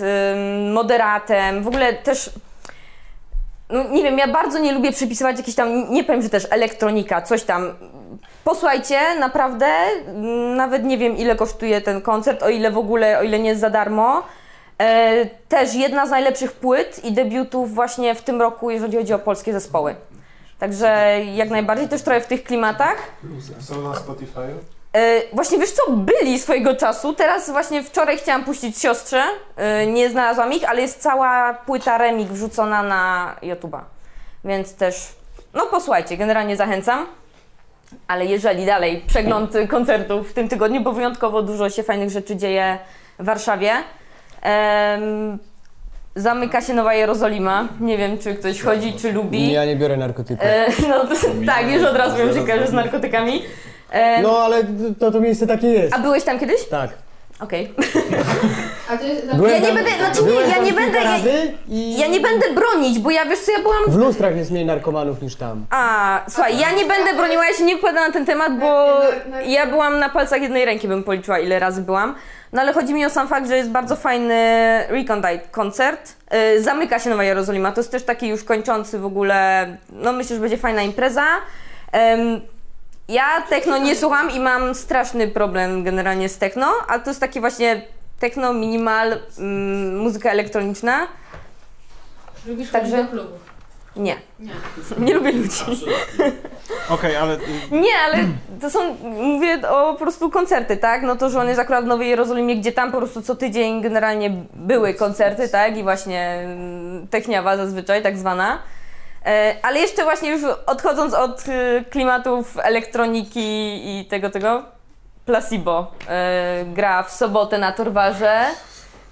Moderatem, w ogóle też no nie wiem, ja bardzo nie lubię przypisywać jakiś tam, nie powiem, że też elektronika, coś tam. Posłuchajcie, naprawdę, mm, nawet nie wiem ile kosztuje ten koncert, o ile w ogóle, o ile nie jest za darmo. E, też jedna z najlepszych płyt i debiutów właśnie w tym roku, jeżeli chodzi o polskie zespoły. Także jak najbardziej też trochę w tych klimatach. Są na Spotify'u? E, właśnie wiesz co, byli swojego czasu. Teraz właśnie wczoraj chciałam puścić siostrze. E, nie znalazłam ich, ale jest cała płyta remik wrzucona na YouTube'a. Więc też, no posłuchajcie, generalnie zachęcam. Ale jeżeli dalej przegląd koncertów w tym tygodniu, bo wyjątkowo dużo się fajnych rzeczy dzieje w Warszawie. Em, zamyka się Nowa Jerozolima. Nie wiem, czy ktoś chodzi, czy lubi. Ja nie biorę narkotyków. E, no to, tak, już od razu wiem, że z narkotykami. No ale to, to miejsce takie jest. A byłeś tam kiedyś? Tak. Okej. A to jest... Byłem Ja nie tam- będę, znaczy nie, byłem ja tam nie kilka będę, ja, razy i ja nie będę bronić, bo ja wiesz co, ja byłam... w lustrach jest mniej narkomanów niż tam. A, słuchaj, ja nie będę broniła, ja się nie wypowiadam na ten temat, bo ja byłam na palcach jednej ręki, bym policzyła ile razy byłam. No ale chodzi mi o sam fakt, że jest bardzo fajny Recondite koncert. Yy, zamyka się Nowa Jerozolima, to jest też taki już kończący w ogóle, no myślę, że będzie fajna impreza. Em, ja techno nie słucham i mam straszny problem generalnie z techno, ale to jest takie właśnie techno, minimal, mm, muzyka elektroniczna. Lubisz Także- do klubów? Nie, Nie. nie lubię ludzi. Okej, ale y, Nie, ale to są, mówię o po prostu koncerty, tak? No to, że on jest akurat w Nowej Jerozolimie, gdzie tam po prostu co tydzień generalnie były koncerty, tak? I właśnie mm, techniawa zazwyczaj, tak zwana. E, Ale jeszcze właśnie już odchodząc od y, klimatów elektroniki i tego, tego, Placebo e, gra w sobotę na Torwarze.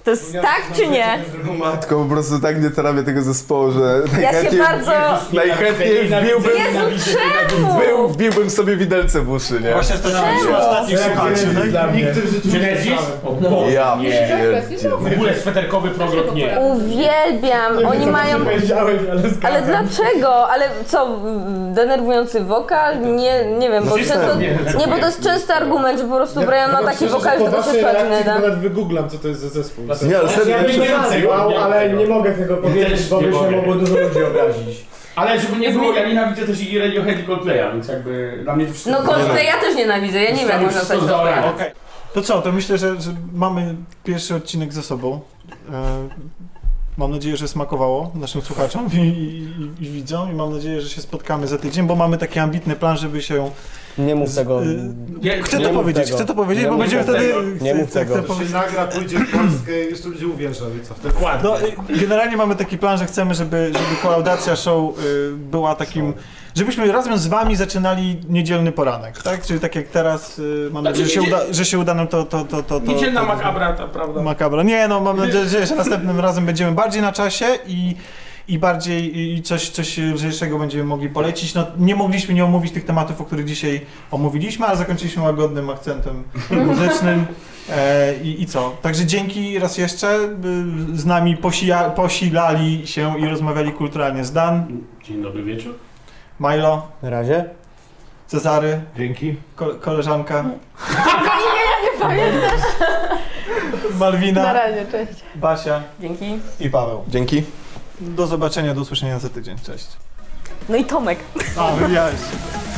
To jest tak czy nie? Matko, po prostu tak nie trawię tego zespołu, że Ja się najchętniej, bardzo... najchętniej wbiłbym, Jezu, czemu? był, wbiłbym sobie widelce w uszy, nie? właśnie to Czemu? ostatnich słuchaczy. Genesis? Ja Nie. W ogóle sweterkowy program nie. Uwielbiam, oni mają... Ale dlaczego? Ale co, w- denerwujący wokal? Nie, nie wiem, bo często... Nie, bo to jest częsty argument, że po prostu Brian ma taki wokal, że tego się słuchać nie da. nawet wygooglam, co to jest za zespół. Nie, ale serio, Ja bym nie nazwał, ale nie mogę tego powiedzieć, bo by nie się mogę. mogło dużo ludzi obrazić. Ale żeby nie było, ja nienawidzę też i Radiohead i Coldplaya, więc jakby dla mnie to wszystko... No Coldplay ja też nienawidzę, ja nie wiem jak można stać. Okej. To co, to myślę, że, że mamy pierwszy odcinek za sobą. E, Mam nadzieję, że smakowało naszym słuchaczom i, i, i widzom i mam nadzieję, że się spotkamy za tydzień, bo mamy taki ambitny plan, żeby się... Nie mów tego. Y, Nie, Chcę nie to mów powiedzieć, tego. chcę to powiedzieć, Nie bo będziemy wtedy... Nie mów chcę tego. To się nagra, pójdzie w Polskę i jeszcze ludzie uwierzą co wtedy? Dokładnie. No, y, generalnie mamy taki plan, że chcemy, żeby, żeby kolaudacja show y, była takim... Żebyśmy razem z wami zaczynali niedzielny poranek, tak? Czyli tak jak teraz, y, mam Znaczy nadzieję, że się, uda, że się uda nam to... to, to, to, to Niedzielna to, makabra, ta prawda. Makabra. Nie, no mam nadzieję, że że następnym razem będziemy bardziej na czasie i, i bardziej i coś, coś lżejszego będziemy mogli polecić. No, nie mogliśmy nie omówić tych tematów, o których dzisiaj omówiliśmy, ale zakończyliśmy łagodnym akcentem muzycznym. E, i, I co? Także dzięki raz jeszcze. y, Z nami posija, posilali się i rozmawiali kulturalnie z Dan, Dzień dobry wieczór. Milo, Na razie. Cezary, Dzięki. ko koleżanka, Nie pamiętasz? Na Malwina, razie, cześć. Basia Dzięki. i Paweł. Dzięki. Do zobaczenia, do usłyszenia za tydzień. Cześć. No i Tomek. A, wywiałeś się.